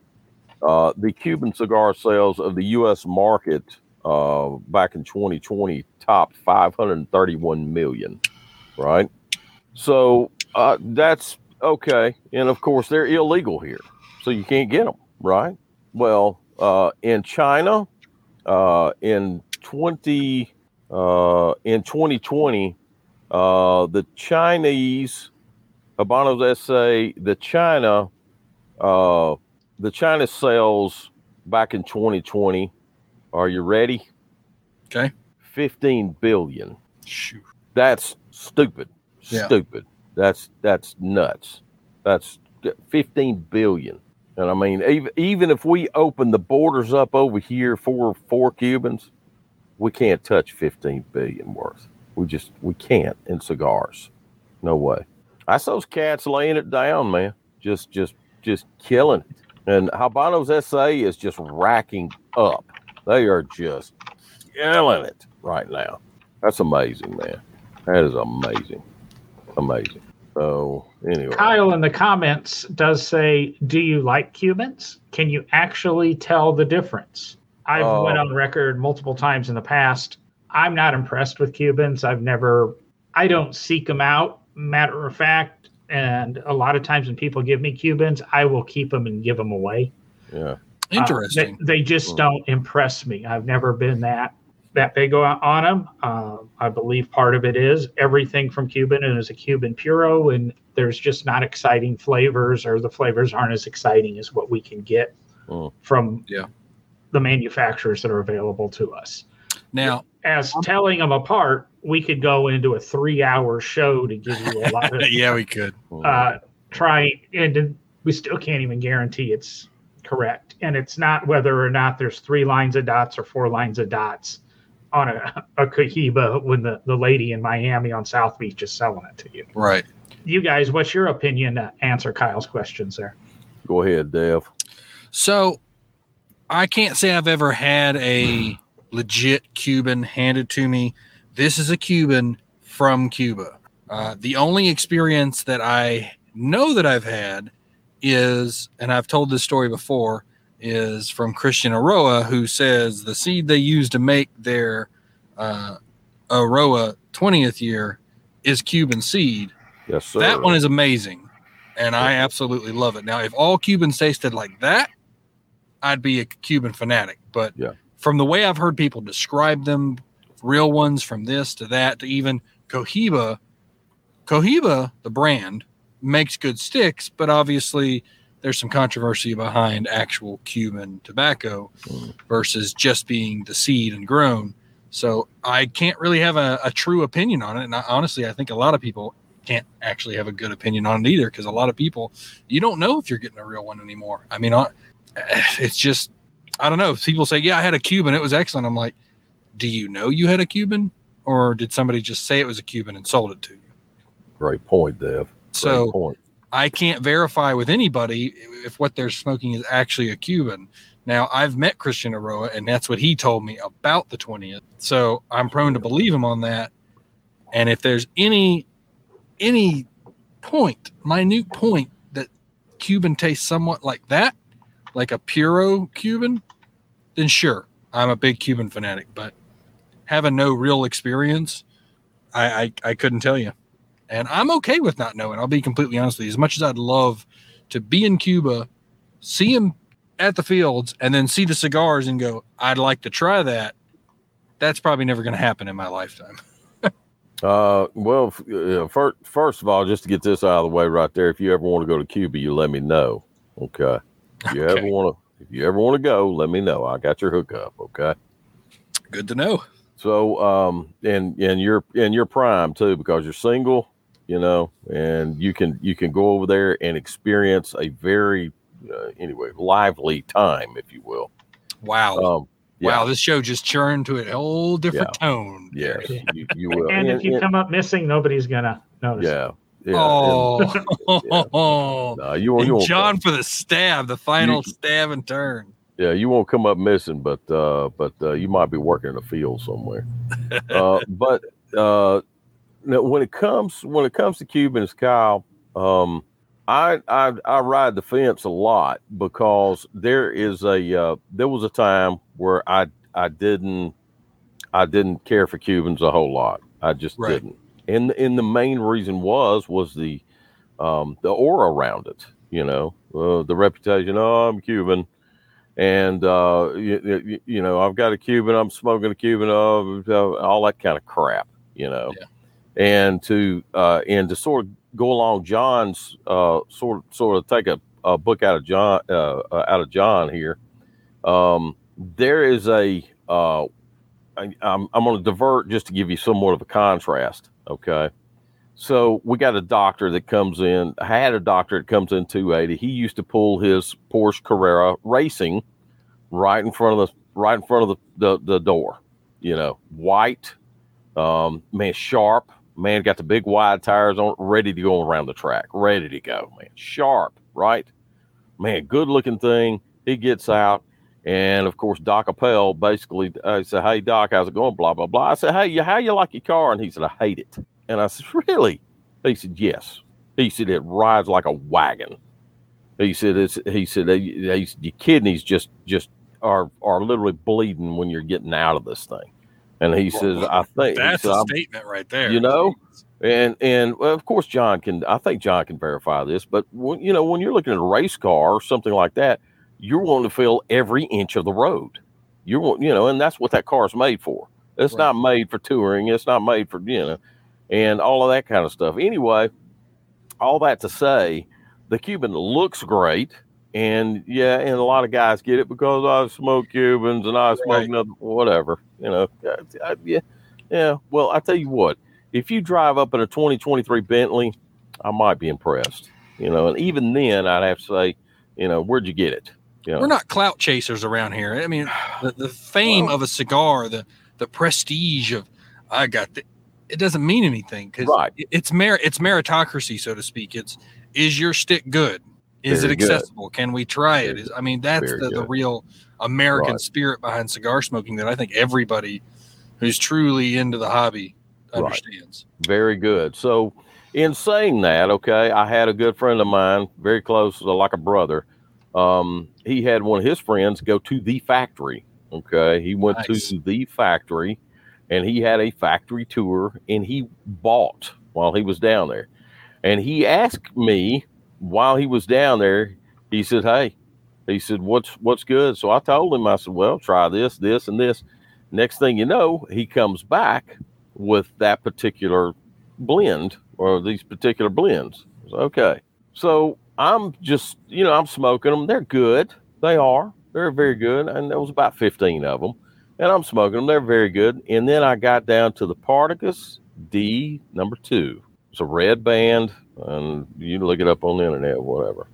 uh, the Cuban cigar sales of the U.S. market uh, back in 2020 topped 531 million, right? So uh, that's okay, and of course they're illegal here, so you can't get them, right? Well, uh, in China, uh, in 20 uh, in 2020, uh, the Chinese Habanos SA, the China, uh, the China sales back in 2020. Are you ready? Okay. 15 billion. Shoot. That's stupid. Yeah. Stupid. That's that's nuts. That's 15 billion. And I mean, even even if we open the borders up over here for for Cubans, we can't touch 15 billion worth. We just we can't in cigars. No way. I saw those cats laying it down, man. Just just just killing it. And Habanos SA is just racking up. They are just killing it right now. That's amazing, man. That is amazing. Amazing. So anyway. Kyle in the comments does say, "Do you like Cubans? Can you actually tell the difference?" I've Oh. went on record multiple times in the past. I'm not impressed with Cubans. I've never. I don't seek them out. Matter of fact, and a lot of times when people give me Cubans, I will keep them and give them away. Yeah. Uh, Interesting. they, they just Hmm. don't impress me. I've never been that that big on on them. Uh, I believe part of it is everything from Cuban and is a Cuban puro, and there's just not exciting flavors, or the flavors aren't as exciting as what we can get Hmm. from Yeah. the manufacturers that are available to us. now, As telling them apart, we could go into a three-hour show to give you a *laughs* lot of yeah, we could. uh, trying, and we still can't even guarantee it's correct. And it's not whether or not there's three lines of dots or four lines of dots on a, a Cohiba when the, the lady in Miami on South Beach is selling it to you. Right. You guys, what's your opinion? To answer Kyle's questions there. Go ahead, Dave. So I can't say I've ever had a legit Cuban handed to me. This is a Cuban from Cuba. Uh, the only experience that I know that I've had is, and I've told this story before, is from Christian Eiroa, who says the seed they use to make their uh, Eiroa 20th year is Cuban seed. Yes, sir. That one is amazing, and I absolutely love it. Now, if all Cubans tasted like that, I'd be a Cuban fanatic. But Yeah. From the way I've heard people describe them, real ones from this to that to even Cohiba, Cohiba, the brand, makes good sticks, but obviously there's some controversy behind actual Cuban tobacco versus just being the seed and grown. So I can't really have a, a true opinion on it. And I, honestly, I think a lot of people can't actually have a good opinion on it either because a lot of people, you don't know if you're getting a real one anymore. I mean, *sighs* it's just, I don't know. People say, yeah, I had a Cuban. It was excellent. I'm like, do you know you had a Cuban? Or did somebody just say it was a Cuban and sold it to you? Great point, Dev. Great So point. I can't verify with anybody if what they're smoking is actually a Cuban. Now, I've met Christian Eiroa, and that's what he told me about the 20th. So I'm prone to believe him on that. And if there's any any point, minute point that Cuban tastes somewhat like that, like a puro Cuban, then sure, I'm a big Cuban fanatic. But having no real experience, I I, I couldn't tell you and I'm okay with not knowing. I'll be completely honest with you. As much as I'd love to be in Cuba, see him at the fields, and then see the cigars and go, I'd like to try that. That's probably never going to happen in my lifetime. *laughs* Uh, well, uh, first, first of all, just to get this out of the way right there, if you ever want to go to Cuba, you let me know. Okay. If you ever want to, if you ever want to go, let me know. I got your hookup. Okay. Good to know. So, um, and and you're in your prime too because you're single, you know, and you can you can go over there and experience a very uh, anyway lively time, if you will. Wow. Um, Wow, this show just churned to a whole different tone. yes, Yeah. *laughs* you, you will. And if you and- come up missing, nobody's gonna notice. yeah, yeah. Oh, *laughs* and, you won't. You won't John for the stab, the final You- stab and turn. Yeah, you won't come up missing, but uh, but uh, you might be working in a field somewhere. *laughs* uh, but uh, when it comes when it comes to Cubans, Kyle, um, I, I I ride the fence a lot because there is a uh, there was a time where I I didn't I didn't care for Cubans a whole lot. I just Right. didn't, and and the main reason was was the um, the aura around it. You know, uh, the reputation. Oh, I'm Cuban and uh, you, you, you know I've got a Cuban, I'm smoking a Cuban, uh, uh, all that kind of crap, you know. Yeah. And to uh, and to sort of go along John's uh, sort of sort of take a, a book out of John uh, uh, out of John here. Um, there is a uh, I, I'm I'm going to divert just to give you somewhat of a contrast. Okay. So we got a doctor that comes in. I had a doctor that comes in 280. He used to pull his Porsche Carrera racing right in front of the right in front of the the, the door. You know, white, um, man, sharp, man, got the big wide tires on, ready to go around the track, ready to go, man, sharp, right, man, good looking thing. He gets out, and of course, Doc Appel basically I said, "Hey, Doc, how's it going?" Blah blah blah. I said, "Hey, you- how you like your car?" And he said, "I hate it." And I said, "Really?" He said, "Yes." He said, "It rides like a wagon." He said, "It's." He said, he, he "Your kidneys just just are are literally bleeding when you're getting out of this thing." And he says, "I think." That's said, a "I'm- statement right there. You know? and and well, of course John can I think John can verify this, but when, you know when you're looking at a race car or something like that, you're wanting to feel every inch of the road. You're want- you know, and that's what that car is made for. It's Right. not made for touring. It's not made for you know, and all of that kind of stuff. Anyway, all that to say, the Cuban looks great. And yeah, and a lot of guys get it because I smoke Cubans and I smoke Right. nothing, whatever, you know. I- I- yeah, yeah. Well, I tell you what, if you drive up in a 2023 Bentley, I might be impressed. You know, and even then, I'd have to say, you know, where'd you get it? Know, We're not clout chasers around here. I mean, the, the fame of a cigar, the the prestige of I got the, it doesn't mean anything because Right. it's mer- it's meritocracy, so to speak. It's is your stick good? Is Very it good. accessible? Can we try it? Is I mean, that's the, the real American Right. spirit behind cigar smoking that I think everybody who's truly into the hobby Right. understands. Very good. So, in saying that, okay, I had a good friend of mine, very close, like a brother. Um, he had one of his friends go to the factory. Okay, he went Nice. to the factory, and he had a factory tour, and he bought while he was down there. And he asked me while he was down there. He said, "Hey," he said, "What's what's good?" So I told him, I said, "Well, try this, this, and this." Next thing you know, he comes back with that particular blend or these particular blends. Okay. So I'm just, you know, I'm smoking them. They're good. They are. They're very good. And there was about 15 of them. And I'm smoking them. They're very good. And then I got down to the Partagas D number two. It's a red band. And you can look it up on the internet, or whatever.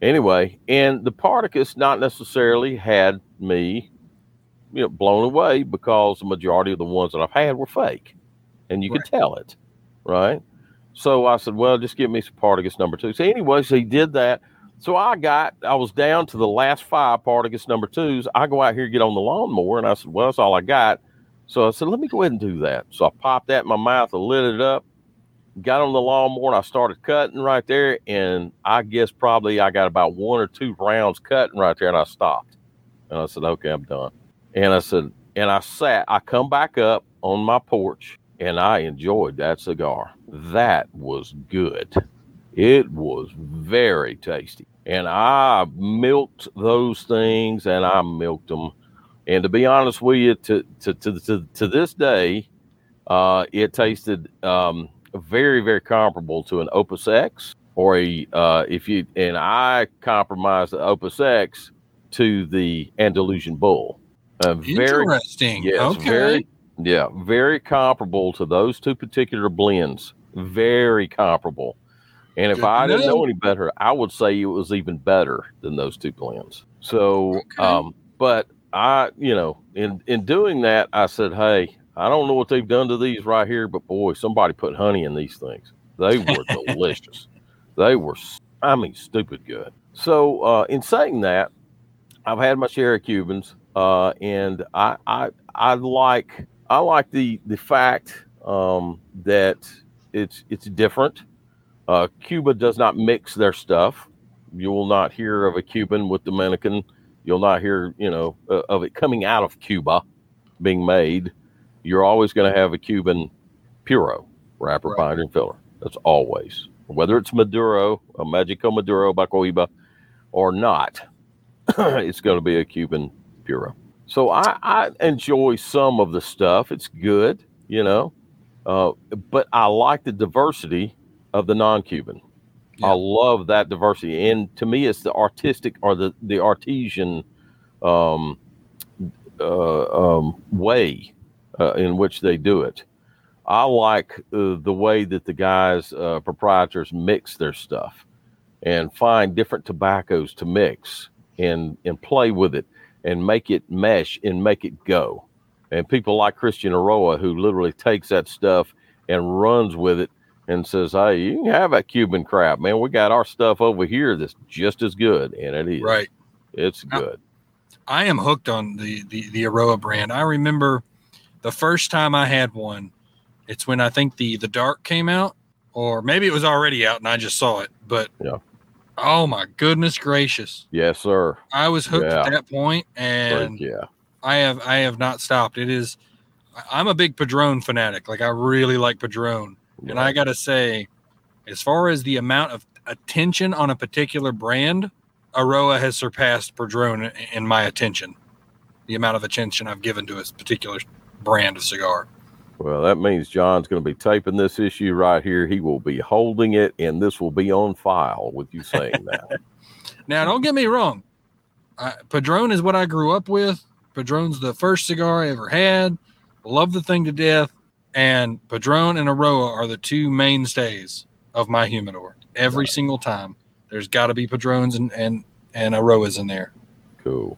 Anyway, and the Partagas not necessarily had me, you know, blown away because the majority of the ones that I've had were fake. And you could tell it right? So I said, well, just give me some Partagas number two. So anyway, so he did that. So I got, I was down to the last five Partagas number twos. I go out here get on the lawnmower, and I said, well, that's all I got. So I said, let me go ahead and do that. So I popped that in my mouth, I lit it up, got on the lawnmower, and I started cutting right there. And I guess probably I got about one or two rounds cutting right there, and I stopped. And I said, okay, I'm done. And I said, and I sat, I come back up on my porch and I enjoyed that cigar. That was good. It was very tasty. And I milked those things and I milked them. And to be honest with you, to to to to, to this day, uh, it tasted um, very very comparable to an Opus X or a uh, if you and I compromised the Opus X to the Andalusian Bull. A very Interesting. Yes, okay. very Yeah, very comparable to those two particular blends. Very comparable. And if Good I didn't know any better, I would say it was even better than those two blends. So, Okay. um, but I, you know, in in doing that, I said, hey, I don't know what they've done to these right here, but boy, somebody put honey in these things. They were *laughs* delicious. They were, I mean, stupid good. So, uh, in saying that, I've had my share of Cubans, uh, and I, I, I like, I like the the fact um, that it's it's different. Uh, Cuba does not mix their stuff. You will not hear of a Cuban with Dominican. You'll not hear, you know, uh, of it coming out of Cuba being made. You're always going to have a Cuban puro wrapper, Right. binder, and filler. That's always whether it's Maduro, a Magico Maduro by Cohiba, or not. *clears throat* it's going to be a Cuban puro. So I, I enjoy some of the stuff. It's good, you know, uh, but I like the diversity of the non-Cuban. Yeah. I love that diversity, and to me, it's the artistic or the the artesian um, uh, um, way uh, in which they do it. I like uh, the way that the guys uh, proprietors mix their stuff and find different tobaccos to mix and and play with it and make it mesh and make it go. And people like Christian Eiroa who literally takes that stuff and runs with it and says, "Hey, you can have that Cuban crap, man. We got our stuff over here that's just as good, and it is. Right. It's good. I am hooked on the, the the Eiroa brand. I remember the first time I had one. It's when I think the the dark came out, or maybe it was already out and I just saw it. But Yeah. Oh my goodness gracious, Yes, sir. I was hooked Yeah. at that point, Freak, and yeah. I have I have not stopped. It is. I'm a big Padron fanatic. Like I really like Padron, and I got to say, as far as the amount of attention on a particular brand, Eiroa has surpassed Padron in- in my attention. The amount of attention I've given to a particular brand of cigar. Well, that means John's going to be taping this issue right here. He will be holding it, and this will be on file with you saying *laughs* that. Now, don't get me wrong. I, Padron is what I grew up with. Padron's the first cigar I ever had. Love the thing to death. And Padron and Eiroa are the two mainstays of my humidor. Every single time, there's got to be Padrones and, and, and Eiroas in there. Cool,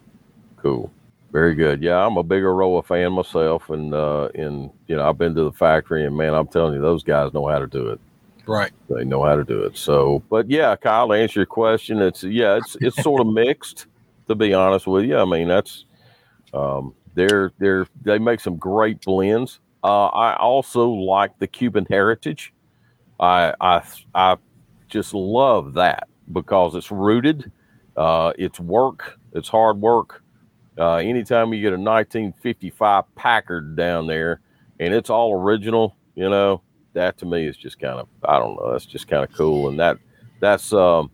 cool, very good. Yeah, I'm a big Eiroa fan myself, and uh, and you know I've been to the factory, and man, I'm telling you, those guys know how to do it. Right. They know how to do it. So, but yeah, Kyle, to answer your question, it's yeah, it's it's sort of mixed, to be honest with you. I mean, that's um, they're they're they make some great blends. Uh, I also like the Cuban heritage. I I I just love that because it's rooted. Uh, it's work. It's hard work. Uh, anytime you get a 1955 Packard down there, and it's all original, you know, that to me is just kind of I don't know. That's just kind of cool, and that that's um,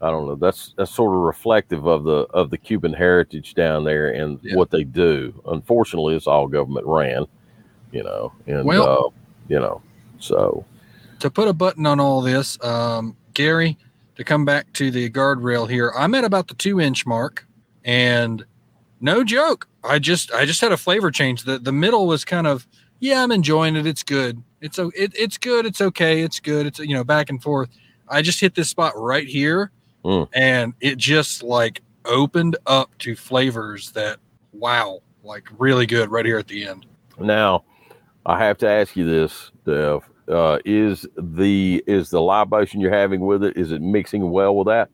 I don't know. That's that's sort of reflective of the of the Cuban heritage down there and Yeah. what they do. Unfortunately, it's all government ran, you know, and Well- uh, you know, so to put a button on all this, um, Gary, to come back to the guardrail here, I'm at about the two inch mark, and no joke, I just I just had a flavor change. The the middle was kind of yeah, I'm enjoying it. It's good. It's it, it's good. It's okay. It's good. It's you know back and forth. I just hit this spot right here, Mm. and it just like opened up to flavors that wow, like really good right here at the end. Now, I have to ask you this, Dev. Uh, is the is the libation you're having with it? Is it mixing well with that?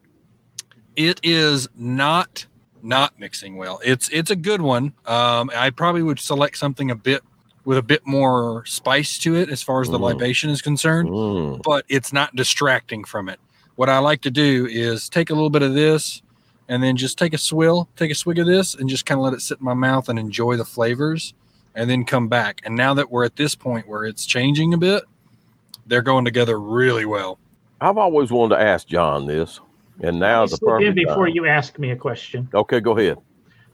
it is not not mixing well. It's it's a good one. Um, I probably would select something a bit with a bit more spice to it as far as the Mm. libation is concerned, Mm, but it's not distracting from it. What I like to do is take a little bit of this and then just take a swill, take a swig of this, and just kind of let it sit in my mouth and enjoy the flavors, and then come back. And now that we're at this point where it's changing a bit, they're going together really well. I've always wanted to ask John this, and now the Slip in perfect before time. you ask me a question. Okay, go ahead.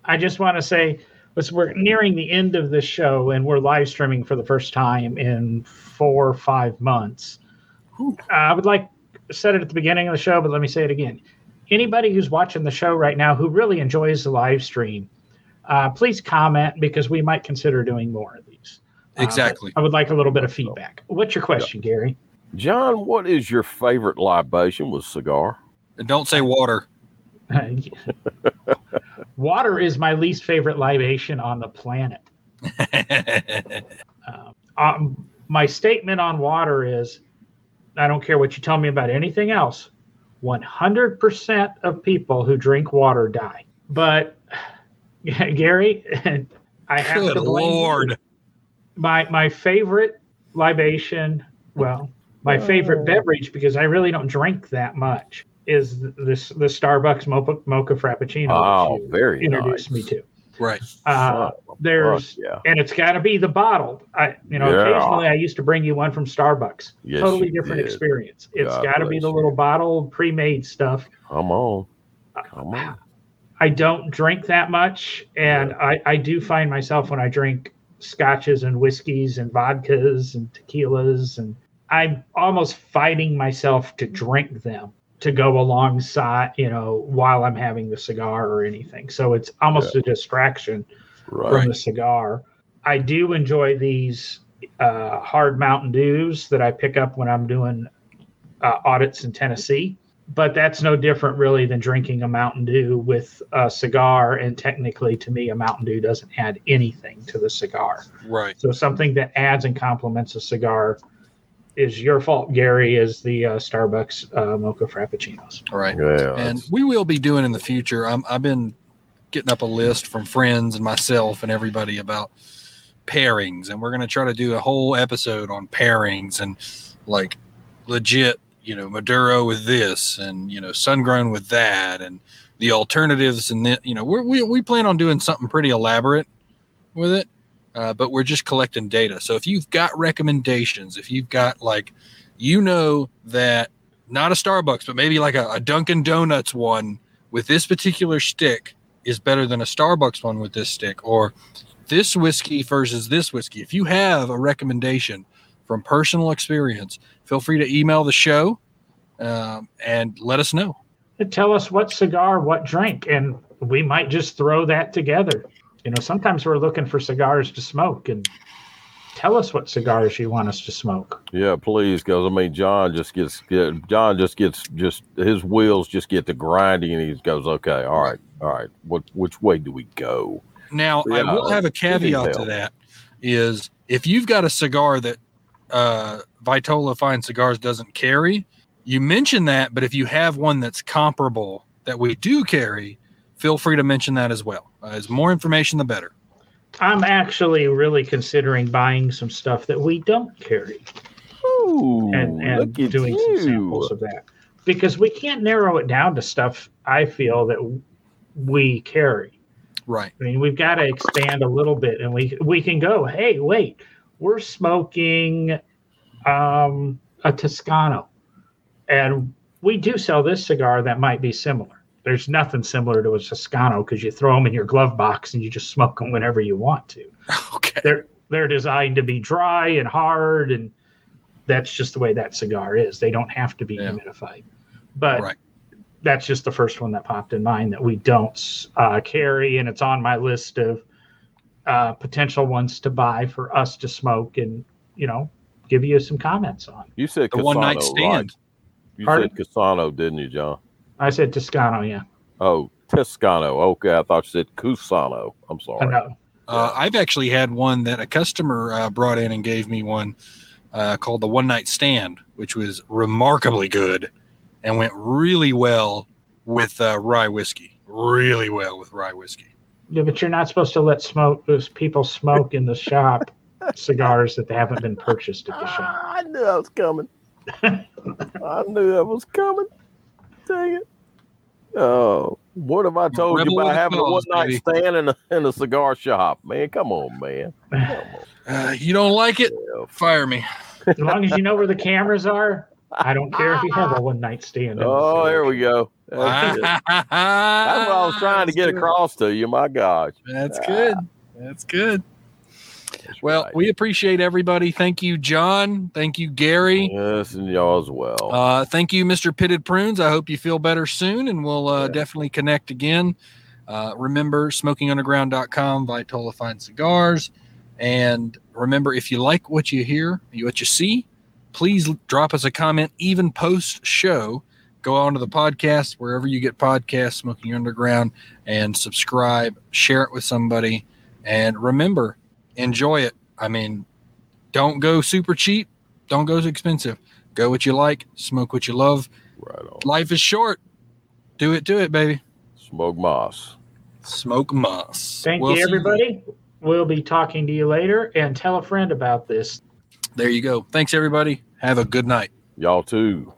I just want to say, let's we're nearing the end of this show, and we're live streaming for the first time in four or five months. Whew. Uh, I would like said it at the beginning of the show, but let me say it again. Anybody who's watching the show right now who really enjoys the live stream, uh, please comment because we might consider doing more of these. Exactly. I would like a little bit of feedback. What's your question, Gary? John, what is your favorite libation with cigar? And don't say water. *laughs* Water is my least favorite libation on the planet. *laughs* Um, um, my statement on water is I don't care what you tell me about anything else. 100% of people who drink water die. But *laughs* Gary, I have Good to blame you. lord. my my favorite libation, well, my favorite beverage because I really don't drink that much is this the Starbucks mocha, mocha frappuccino. Oh, that you very introduced nice. me to. Right. Uh, Fuck, there's yeah. and it's got to be the bottled. I, you know, Yeah. occasionally I used to bring you one from Starbucks. Yes, totally different did. experience. It's got to be bless the you. little bottled, pre-made stuff. Come on. Come on. I don't drink that much, and I, I do find myself when I drink scotches and whiskeys and vodkas and tequilas, and I'm almost fighting myself to drink them to go alongside, you know, while I'm having the cigar or anything. So it's almost a distraction Right. from the cigar. I do enjoy these uh, hard Mountain Dews that I pick up when I'm doing uh, audits in Tennessee. But that's no different, really, than drinking a Mountain Dew with a cigar. And technically, to me, a Mountain Dew doesn't add anything to the cigar. Right. So something that adds and complements a cigar is your fault, Gary. Is the uh, Starbucks uh, mocha frappuccinos? Right. Yeah. and that's- we will be doing in the future. I'm, I've been getting up a list from friends and myself and everybody about pairings, and we're going to try to do a whole episode on pairings and like legit, you know, Maduro with this and you know, sun grown with that, and the alternatives. And then you know, we're, we we plan on doing something pretty elaborate with it. Uh, but we're just collecting data. So if you've got recommendations, if you've got like, you know that not a Starbucks, but maybe like a, a Dunkin' Donuts one with this particular stick is better than a Starbucks one with this stick, or this whiskey versus this whiskey. If you have a recommendation from personal experience, feel free to email the show um, and let us know. Tell us what cigar, what drink, and we might just throw that together. You know, sometimes we're looking for cigars to smoke, and tell us what cigars you want us to smoke. Yeah, please, because I mean, John just gets get, John just gets just his wheels just get to grinding, and he goes, okay, all right, all right, what which way do we go? Now, I will have a caveat to that is if you've got a cigar that uh, Vitola Fine Cigars doesn't carry, you mention that, but if you have one that's comparable that we do carry, feel free to mention that as well. Uh, as more information, the better. I'm actually really considering buying some stuff that we don't carry Ooh, and, and look at doing you. some samples of that because we can't narrow it down to stuff I feel that we carry. Right. I mean, we've got to expand a little bit, and we we can go. Hey, wait, we're smoking um, a Toscano, and we do sell this cigar that might be similar. There's nothing similar to a Toscano because you throw them in your glove box and you just smoke them whenever you want to. *laughs* Okay. They're they're designed to be dry and hard, and that's just the way that cigar is. They don't have to be Yeah. humidified, but Right. that's just the first one that popped in mind that we don't uh, carry, and it's on my list of uh, potential ones to buy for us to smoke and you know give you some comments on. You said The one night Casano, stand. right? You Pardon? said Casano, didn't you, John? I said Toscano, yeah, Oh, Toscano. Okay, I thought you said Cusano. I'm sorry. I know. Uh, I've actually had one that a customer uh, brought in and gave me one uh, called the One Night Stand, which was remarkably good and went really well with uh, rye whiskey. Really well with rye whiskey. Yeah, but you're not supposed to let smoke those people smoke in the shop *laughs* cigars that they haven't been purchased at the shop. Ah, I knew that was coming. *laughs* I knew that was coming. Dang it. Oh, what have I told Rebel you about a having a one night stand in a, in a cigar shop? Man, come on, man. Come on. *sighs* Uh, you don't like it? Yeah. Fire me. As long as you know where the cameras are, I don't care if you have a one night stand. in the Oh, cigar there we go. That's. That's *laughs* *laughs* That's what I was trying to get good. across to you. My gosh. That's good. That's good. That's Well, right. we appreciate everybody. Thank you, John. Thank you, Gary. yes, and y'all as well. Uh, thank you, Mr. Pitted Prunes. I hope you feel better soon, and we'll uh, Yeah. definitely connect again. Uh, remember, smokingunderground.com, Vitola Fine Cigars, and remember, if you like what you hear, what you see, please drop us a comment, even post show. Go on to the podcast, wherever you get podcasts, Smoking Underground, and subscribe, share it with somebody. And remember, enjoy it. I mean, don't go super cheap, don't go expensive. Go what you like, smoke what you love. Right on. Life is short. Do it, do it, baby. Smoke moss. Smoke moss. Thank We'll you, see everybody. We'll be talking to you later and tell a friend about this. There you go. Thanks, everybody. Have a good night. Y'all too.